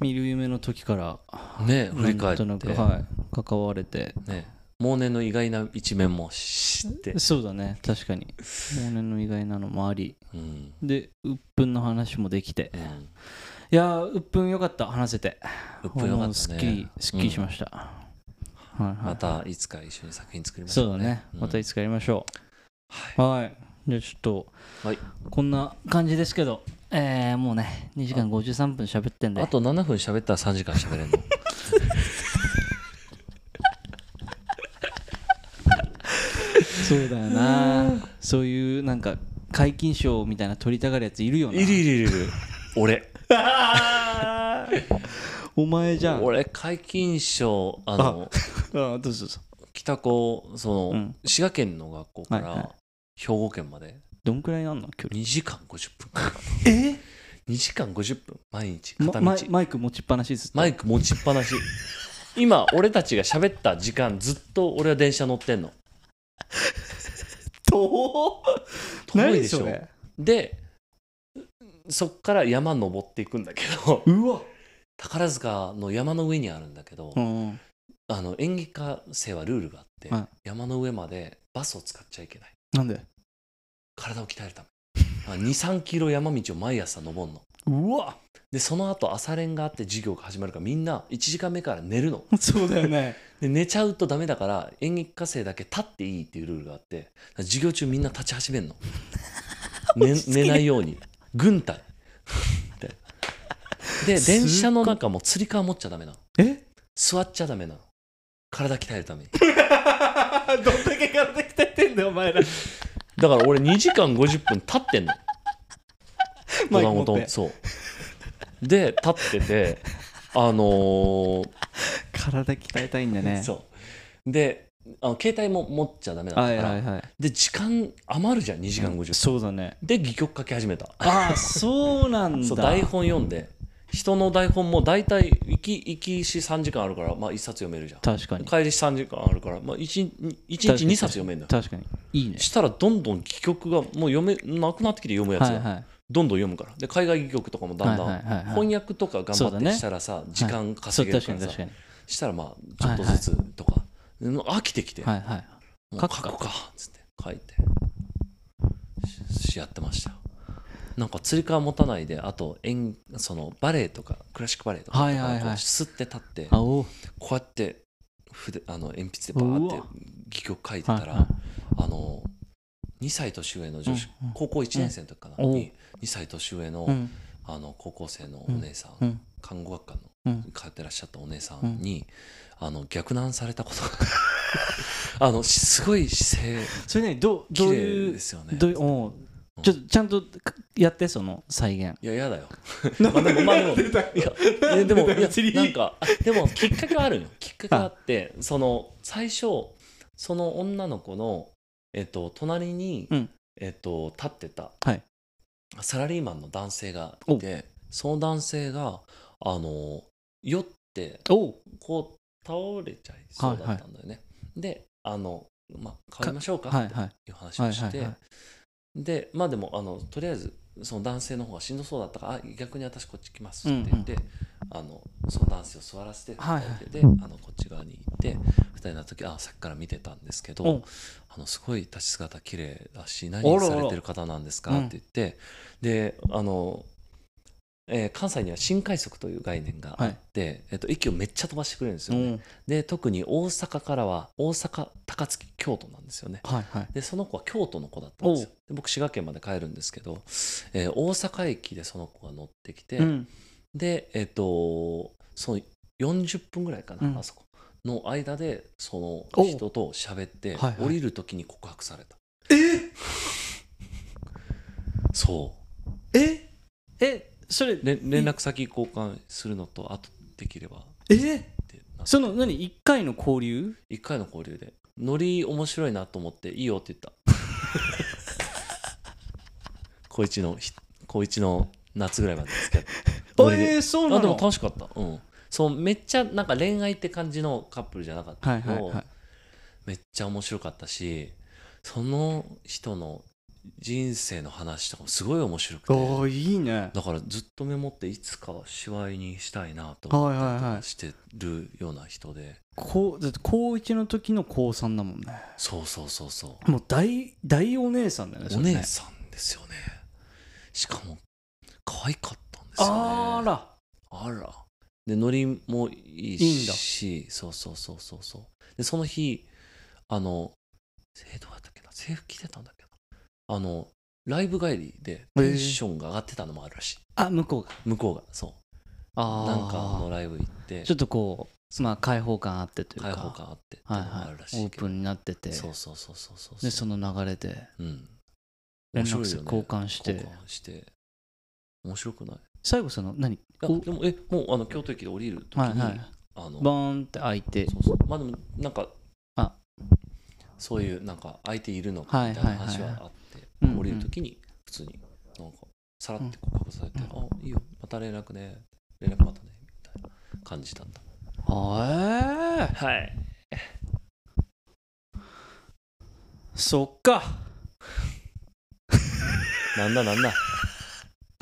見る夢の時からね振り返って。なんとなくはい関われて。ね。往年の意外な一面も知って、そうだね。確かに。往年の意外なのもあり。うん。で鬱憤の話もできて。うん、いやー鬱憤よかった。話せて。うっぷんよかったね。すっきりすっきりしました、はいはい。またいつか一緒に作品作りましょうそうだね、またいつつかやりましょはうはいじゃあちょっと、はい。こんな感じですけどえー、もうね2時間53分喋ってんで。いあと7分喋ったら3時間喋れんの？そうだよな。そういうなんか皆勤賞みたいな取りたがるやついるよな。いるいるいる俺。お前じゃん。俺皆勤賞あのあどうぞどうぞ。北高その、うん。滋賀県の学校から兵庫県まで？どんくらいなんの？距離。2時間50分。え？2時間50分。毎日ま片道、マイマイク持ちっぱなしずっとマイク持ちっぱなし。今俺たちが喋った時間ずっと俺は電車乗ってんの。遠遠いでしょ。でそっから山登っていくんだけど。うわ。宝塚の山の上にあるんだけど、うん。あの演技科生はルールがあって、はい。山の上までバスを使っちゃいけないなんで？体を鍛えるため。23キロ山道を毎朝登るの。うわ。でその後朝練があって授業が始まるからみんな1時間目から寝るの。そうだよね。で寝ちゃうとダメだから演劇科生だけ立っていいっていうルールがあって授業中みんな立ち始めんの、ね、寝ないように。軍隊。で電車の中もつり革持っちゃダメなの。え？座っちゃダメなの体鍛えるために。どんだけ体鍛えてんだよお前ら。だから俺2時間50分立ってんの。マイク子供持って。とそう。で立っててあのー体鍛えたいんだね。そう。であの携帯も持っちゃダメだったから、はいはいはい。で時間余るじゃん2時間50分、そうだね。で戯曲書き始めた。ああそうなんだ。そう台本読んで人の台本も大体行き行きし3時間あるからまあ1冊読めるじゃん。確かに。帰りし3時間あるから、まあ、1, 日1日2冊読めるんだよ。確かに。いいね。したらどんどん戯曲がもう読めなくなってきて読むやつが、はいはい。どんどん読むから。で海外戯曲とかもだんだん、はいはいはいはい。翻訳とか頑張ってしたらさ、時間稼げる確からさ、確かにしたらまあちょっとずつとか、うん飽きてきて、はいはい書くかっつって書いて。ししやってました。よなんかつり革持たないであと演そのバレエとかクラシックバレエとかはいはいはい。こう吸って立ってこうやって筆あの鉛筆でバーって戯曲書いてたら、あの2歳年上の女子、高校1年生の時かな、に2歳年上の,、うん。あの高校生のお姉さん、うん。看護学科のうん。通ってらっしゃったお姉さんに、あの逆難されたことが あのしすごい姿勢それねどうどういうですよねちょっとちゃんとやってその再現。いや嫌だよ。まあでもまあでもいやいやでもいやなんかあでもきっかけはあるよ。きっかけがあってその最初その女の子のえっと隣に、うん。えっと立ってた、はい。サラリーマンの男性がいてその男性があの酔っってこう倒れちゃいそうだったんだよね、であのまあ帰りましょうかってはいはい。いう話をして、はいはいはでまあでもあのとりあえずその男性の方がしんどそうだったからあ逆に私こっち来ますって言って、あのその男性を座らせてはいはい。あのこっち側に行って二人の時あさっきから見てたんですけおどうあのすごい立ち姿綺麗だし何されてる方なんですかうんって言ってであの、えー関西には新快速という概念があって、えっと、駅をめっちゃ飛ばしてくれるんですよね、うん。で特に大阪からは大阪高槻京都なんですよね。はいはい。でその子は京都の子だったんですよ。で僕滋賀県まで帰るんですけど、えー大阪駅でその子が乗ってきて、うん。でえっ、とその40分ぐらいかな、うん。あそこの間でそのお人と喋ってはいはい。降りる時に告白された。え？そう。え？え？それれ連絡先交換するのとあとできれば。っえその何？1回の交流？一回の交流で。ノリ面白いなと思っていいよって言った。高一のひ高一の夏ぐらいまで付き合って。ノリで。えー、そうなあでもの楽しかった。うん。そうめっちゃなんか恋愛って感じのカップルじゃなかったけど、はいはいはい。めっちゃ面白かったしその人の人生の話とかもすごい面白くて。おおいいね。だからずっとメモっていつかは芝居にしたいなとはいはいはい。かしてるような人で、こうだって高1の時の高3だもんね。そうそうそうそう。もう大大お姉さんだよねそおれね。姉さんですよね。しかも可愛かったんですよね。あら。あら。でノリもいいいいんだ。しそうそうそうそうそう。でその日あのえどうやったっけな？制服着てたんだっけな？あのライブ帰りでテンションが上がってたのもあるらしい、あ向こうが。向こうがそう。あなんかのあライブ行ってちょっとこうまあ開放感あってというか。開放感あってっていうのもあはいはい。オープンになってて。そうそうそうそうそう。でその流れで。うん。連絡面白いよね。先交換して。交換して。面白くない？い最後その何？でもえもうあの京都駅で降りる時に、はいはい。あのバーンって開いて。そうそう。まあでもなんかあ。そういうなんか相手いるのかはいみたいな話はあっ降りるときに普通になんかさらって告白されて、あいいよ。また連絡ね。連絡またね。みたいな感じだった。あえはい。そっか。なんだなんだ。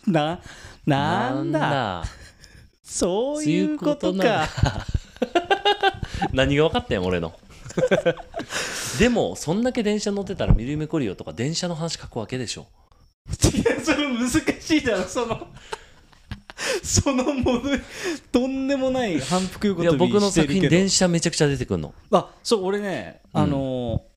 ななんだ。だ。そういうことか。何が分かったんや俺の でもそんだけ電車乗ってたら見る夢来るよとか電車の話書くわけでしょ。違うそれ難しいだろその そのものとんでもない反復横いや跳び僕の作品してるけど。電車めちゃくちゃ出てくるの。あそう俺ねあのー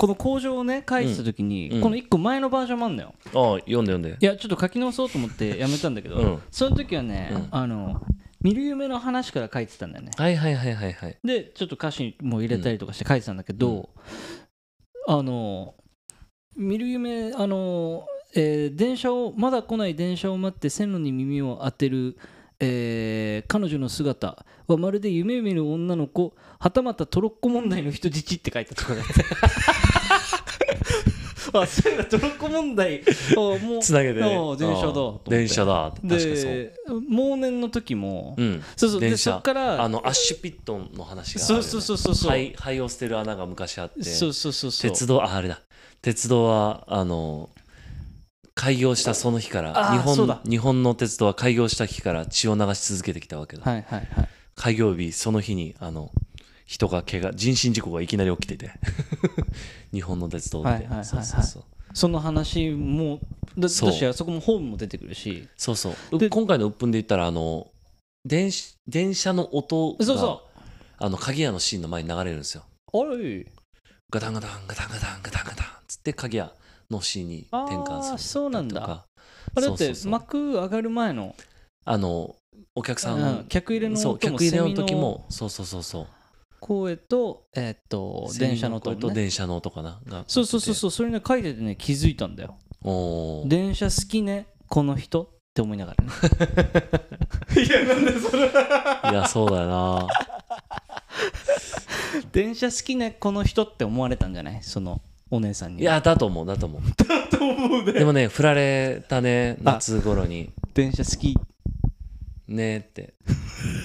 この工場をね書いてた時に、うん。この1個前のバージョンもあんのよ。ああ読んで読んで。いやちょっと書き直そうと思ってやめたんだけど、うん。その時はね、うん。あの見る夢の話から書いてたんだよね。はいはいはいはいはい。でちょっと歌詞も入れたりとかして書いてたんだけど、あの見る夢あの、えー電車をまだ来ない電車を待って線路に耳を当てる、えー彼女の姿はまるで夢見る女の子はたまたトロッコ問題の人質って書いたところだってあそういえばトロッコ問題？を もうつなげて電車だ電車だ。確かにそう。で忘年の時も、うん。そうそうで電車。そっからあのアッシュピットの話がそうそうそうそうそう。灰灰を捨てる穴が昔あってそうそうそうそう。鉄道ああれだ。鉄道はあの開業したその日から日本日本の鉄道は開業した日から血を流し続けてきたわけだ、はいはいはい。開業日その日にあの人が怪我人身事故がいきなり起きてて。日本の鉄道で、はいはいはいはい。そうそうそう。その話もだそう。私はそこもホームも出てくるし。そうそう。今回の鬱憤で言ったらあの電子電車の音がそうそあの鍵屋のシーンの前に流れるんですよ。あれ？ガタンガタンガタンガタンガタンガタンつって鍵屋のシーンに転換するあーそうなんだだって幕上がる前のあのお客さん、うん客入れの時もそうそうそうそう声とえーっと電車の音声と電車の音かな？がそうそうそうそう。それね書いててね気づいたんだよ。電車好きねこの人って思いながらね。いやなんでそれ？いやそうだよな。電車好きねこの人って思われたんじゃない？そのお姉さんにいやだと思うだと思う。と思うね。でもね振られたね夏頃に。電車好きねえって。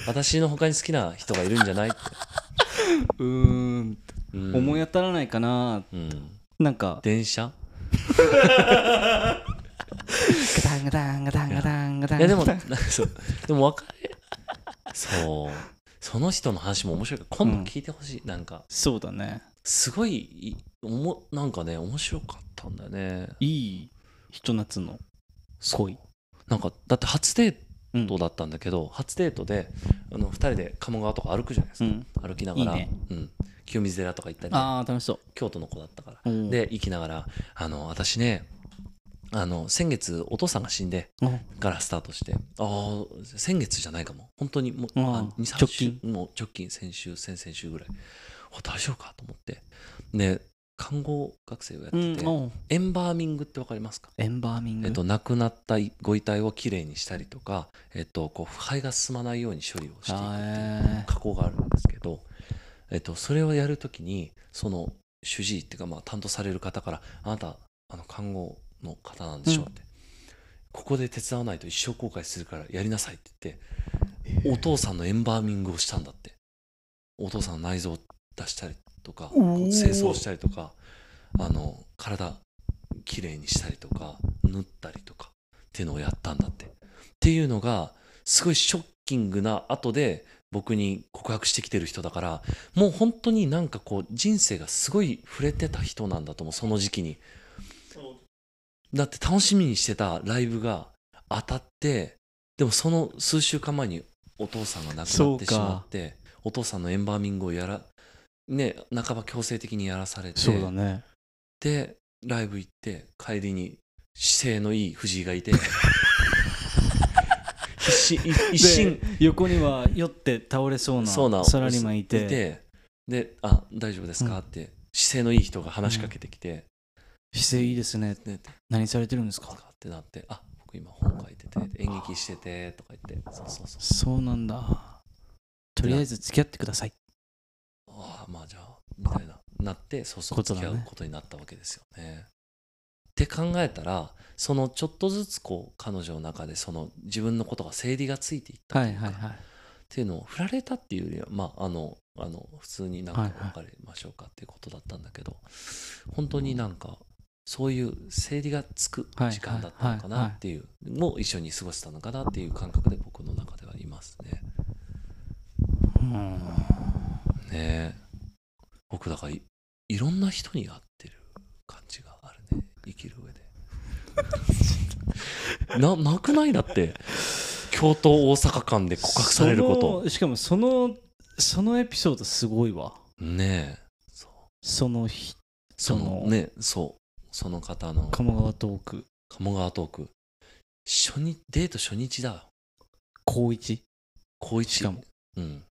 私の他に好きな人がいるんじゃないって、うーんうん、思い当たらないかなうん、なんか。電車？ガタンガタンガタンガタンガタン。いやでもなんかそう。でも別れそう。その人の話も面白い。から今度聞いてほしい、なんか。そうだね。すごいいおもなんかね面白かったんだよね。いいひと夏の恋なんかだって初デうんートだったんだけど、初デートであの2人で鴨川とか歩くじゃないですか、うん。歩きながら。いいね。うん、清水寺とか行ったりああ楽しそ京都の子だったから、うう。んで行きながらあの私ねあの先月お父さんが死んでう。んからスタートして。ああ先月じゃないかも。本当にもうあああ2 3直週近。もう直近先週先々週ぐらい。あ大丈夫かと思って。で看護学生をやってて、うんエンバーミングって分かりますか？エンバーミング？えっと、亡くなったご遺体をきれいにしたりとか、えっと、こう腐敗が進まないように処理をしていくっていう加工があるんですけど、えっと、それをやるときにその主治医っていうか、まあ、担当される方から「あなたあの看護の方なんでしょ」って、ここで手伝わないと一生後悔するからやりなさい」って言って、お父さんのエンバーミングをしたんだって。お父さんの内臓を出したりとか清掃したりとかあの体きれいにしたりとか縫ったりとかっていうのをやったんだって。っていうのがすごいショッキングな後で僕に告白してきてる人だからもう本当になんかこう人生がすごい触れてた人なんだと思うその時期に。だって楽しみにしてたライブが当たってでもその数週間前にお父さんが亡くなってしまってお父さんのエンバーミングをやらね半ば強制的にやらされて。そうだね。でライブ行って帰りに姿勢のいい藤井がいて。一心一心。で横には酔って倒れそうなそうなサラリーマンいて。で「あ大丈夫ですか?」って姿勢のいい人が話しかけてきて。姿勢いいですね「ね。何されてるんですか?」かってなって「あ僕今本書いてて演劇してて」とか言って。そうそうそう。そうなんだ。とりあえず付き合ってくださいああまあじゃあみたいななってそうそう付き合うことになったわけですよね。って考えたらそのちょっとずつこう彼女の中でその自分のことが整理がついていったといいうはいはいっていうのを振られたっていうよりはまああのあの普通になんか別れましょうかっていうことだったんだけど、本当になんかそういう整理がつく時間だったのかなっていうもう一緒に過ごしたのかなっていう感覚で僕の中ではいますね。うんね。え僕だからいいろんな人に会ってる感じがあるね。生きる上で。ななくない？だって京都大阪間で告白されるこそとのしかもそのそのエピソードすごいわ。ねえ。そうその日そのねそう。その方の。鴨川トーク。鴨川トーク。初日デート初日だ。高一？高一。しかも。うん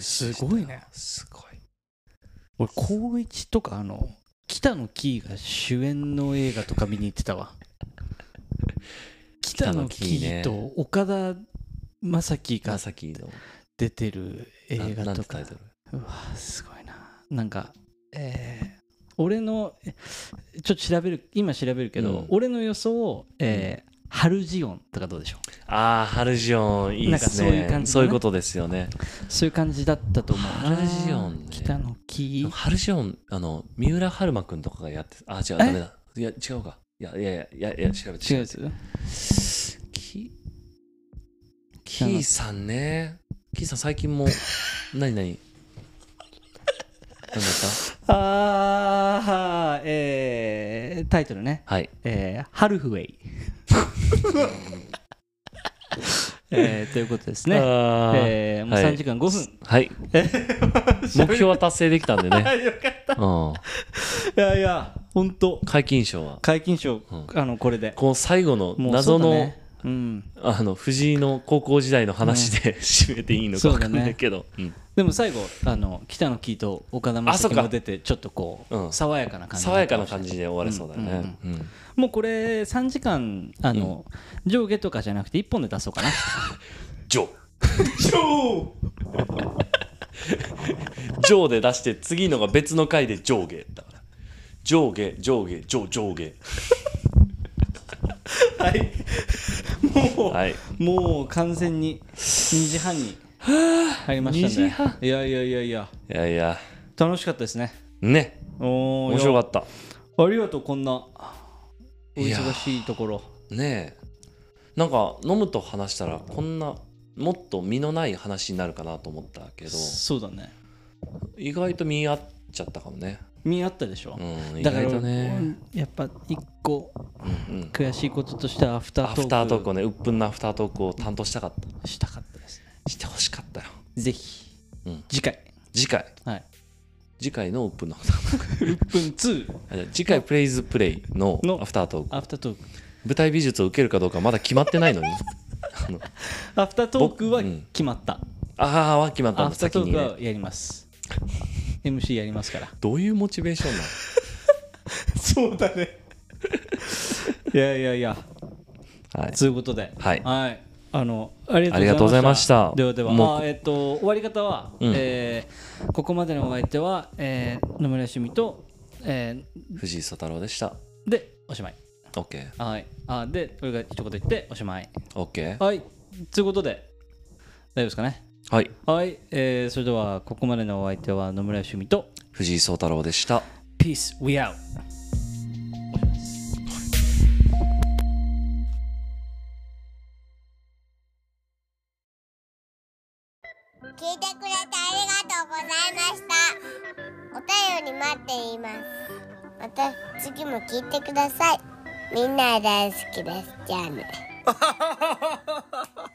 すごいねすごい。俺高一とかあの北野キーが主演の映画とか見に行ってたわ。北野キーと岡田将生がまさきの。出てる映な画とか。うわすごいな。なんかえー俺のえちょっと調べる今調べるけど、うん。俺の予想えーハルジオンとかどうでしょう？ああハルジオンいいですね。なんかそういう感じそういうことですよね。そういう感じだったと思うな。ハルジオンね。北野キーハルジオンあの三浦春馬くんとかがやってあ違うダメだ。いや違うか。いやいやいやいやいや調べて違う。や調べてつキキーさんね。キーさん最近も 何何？何だった？あーえータイトルね。はい。えーハルフウェイ えーということですね。えーもうはい。3時間5分。はい。目標は達成できたんでね、よかった。うん、いやいや本当。解禁賞は。解禁賞、うん。あのこれで。この最後の謎の、そうん、あの藤井の高校時代の話で締めていいのか分かんないけど、うん。でも最後あの北野キーと岡田将生も出てちょっとこう、うん。爽やかな感じ爽やかな感じで終われそうだね、うんもうこれ3時間あの、上下とかじゃなくて1本で出そうかな。ジョージョーで出して次のが別の回で上下だから。上下上下上上下。はい。もう、はい。もう完全に2時半に入りましたね2時半？いやいやいやいや。いやいや。楽しかったですね。ね。お面白かった。ありがとうこんなお忙しいところ。ねえ。なんか飲むと話したらこんなもっと身のない話になるかなと思ったけど。そうだね。意外と見合っちゃったかもね。見合ったでしょ、うん意だから外とね。うんやっぱ一個うんうん。悔しいこととしてはアフターアトーク。フタートークをね鬱憤のアフタートークを担当したかった。したかったですね。してほしかったよ。ぜひ、うん。次回。次回。はい次回の鬱憤のアフタートーク1分2あじゃあ次回プレイズプレイののアフタートーク。アフタートーク。舞台美術を受けるかどうかまだ決まってないのに。あのアフタートークはうん。決まった、ああは決まった。アんだフタートークはやります。MC やりますから。どういうモチベーションなの？そうだね。いやいやいや。はい。ということで。はい。あのありありがとうございました。ではでは。あえっと終わり方は、うん。えーここまでのお相手は、えー野村趣味と、え藤井聡太郎でした。ーでおしまい。OK はい。あで俺が一言言っておしまい。OK はい。ということで大丈夫ですかね？はい。はい、えーそれではここまでのお相手は野村趣味と藤井聡太郎でした。Peace. We out 聞いてくれてありがとうございました。お便り待っています。また次も聞いてください。みんな大好きです。じゃあね。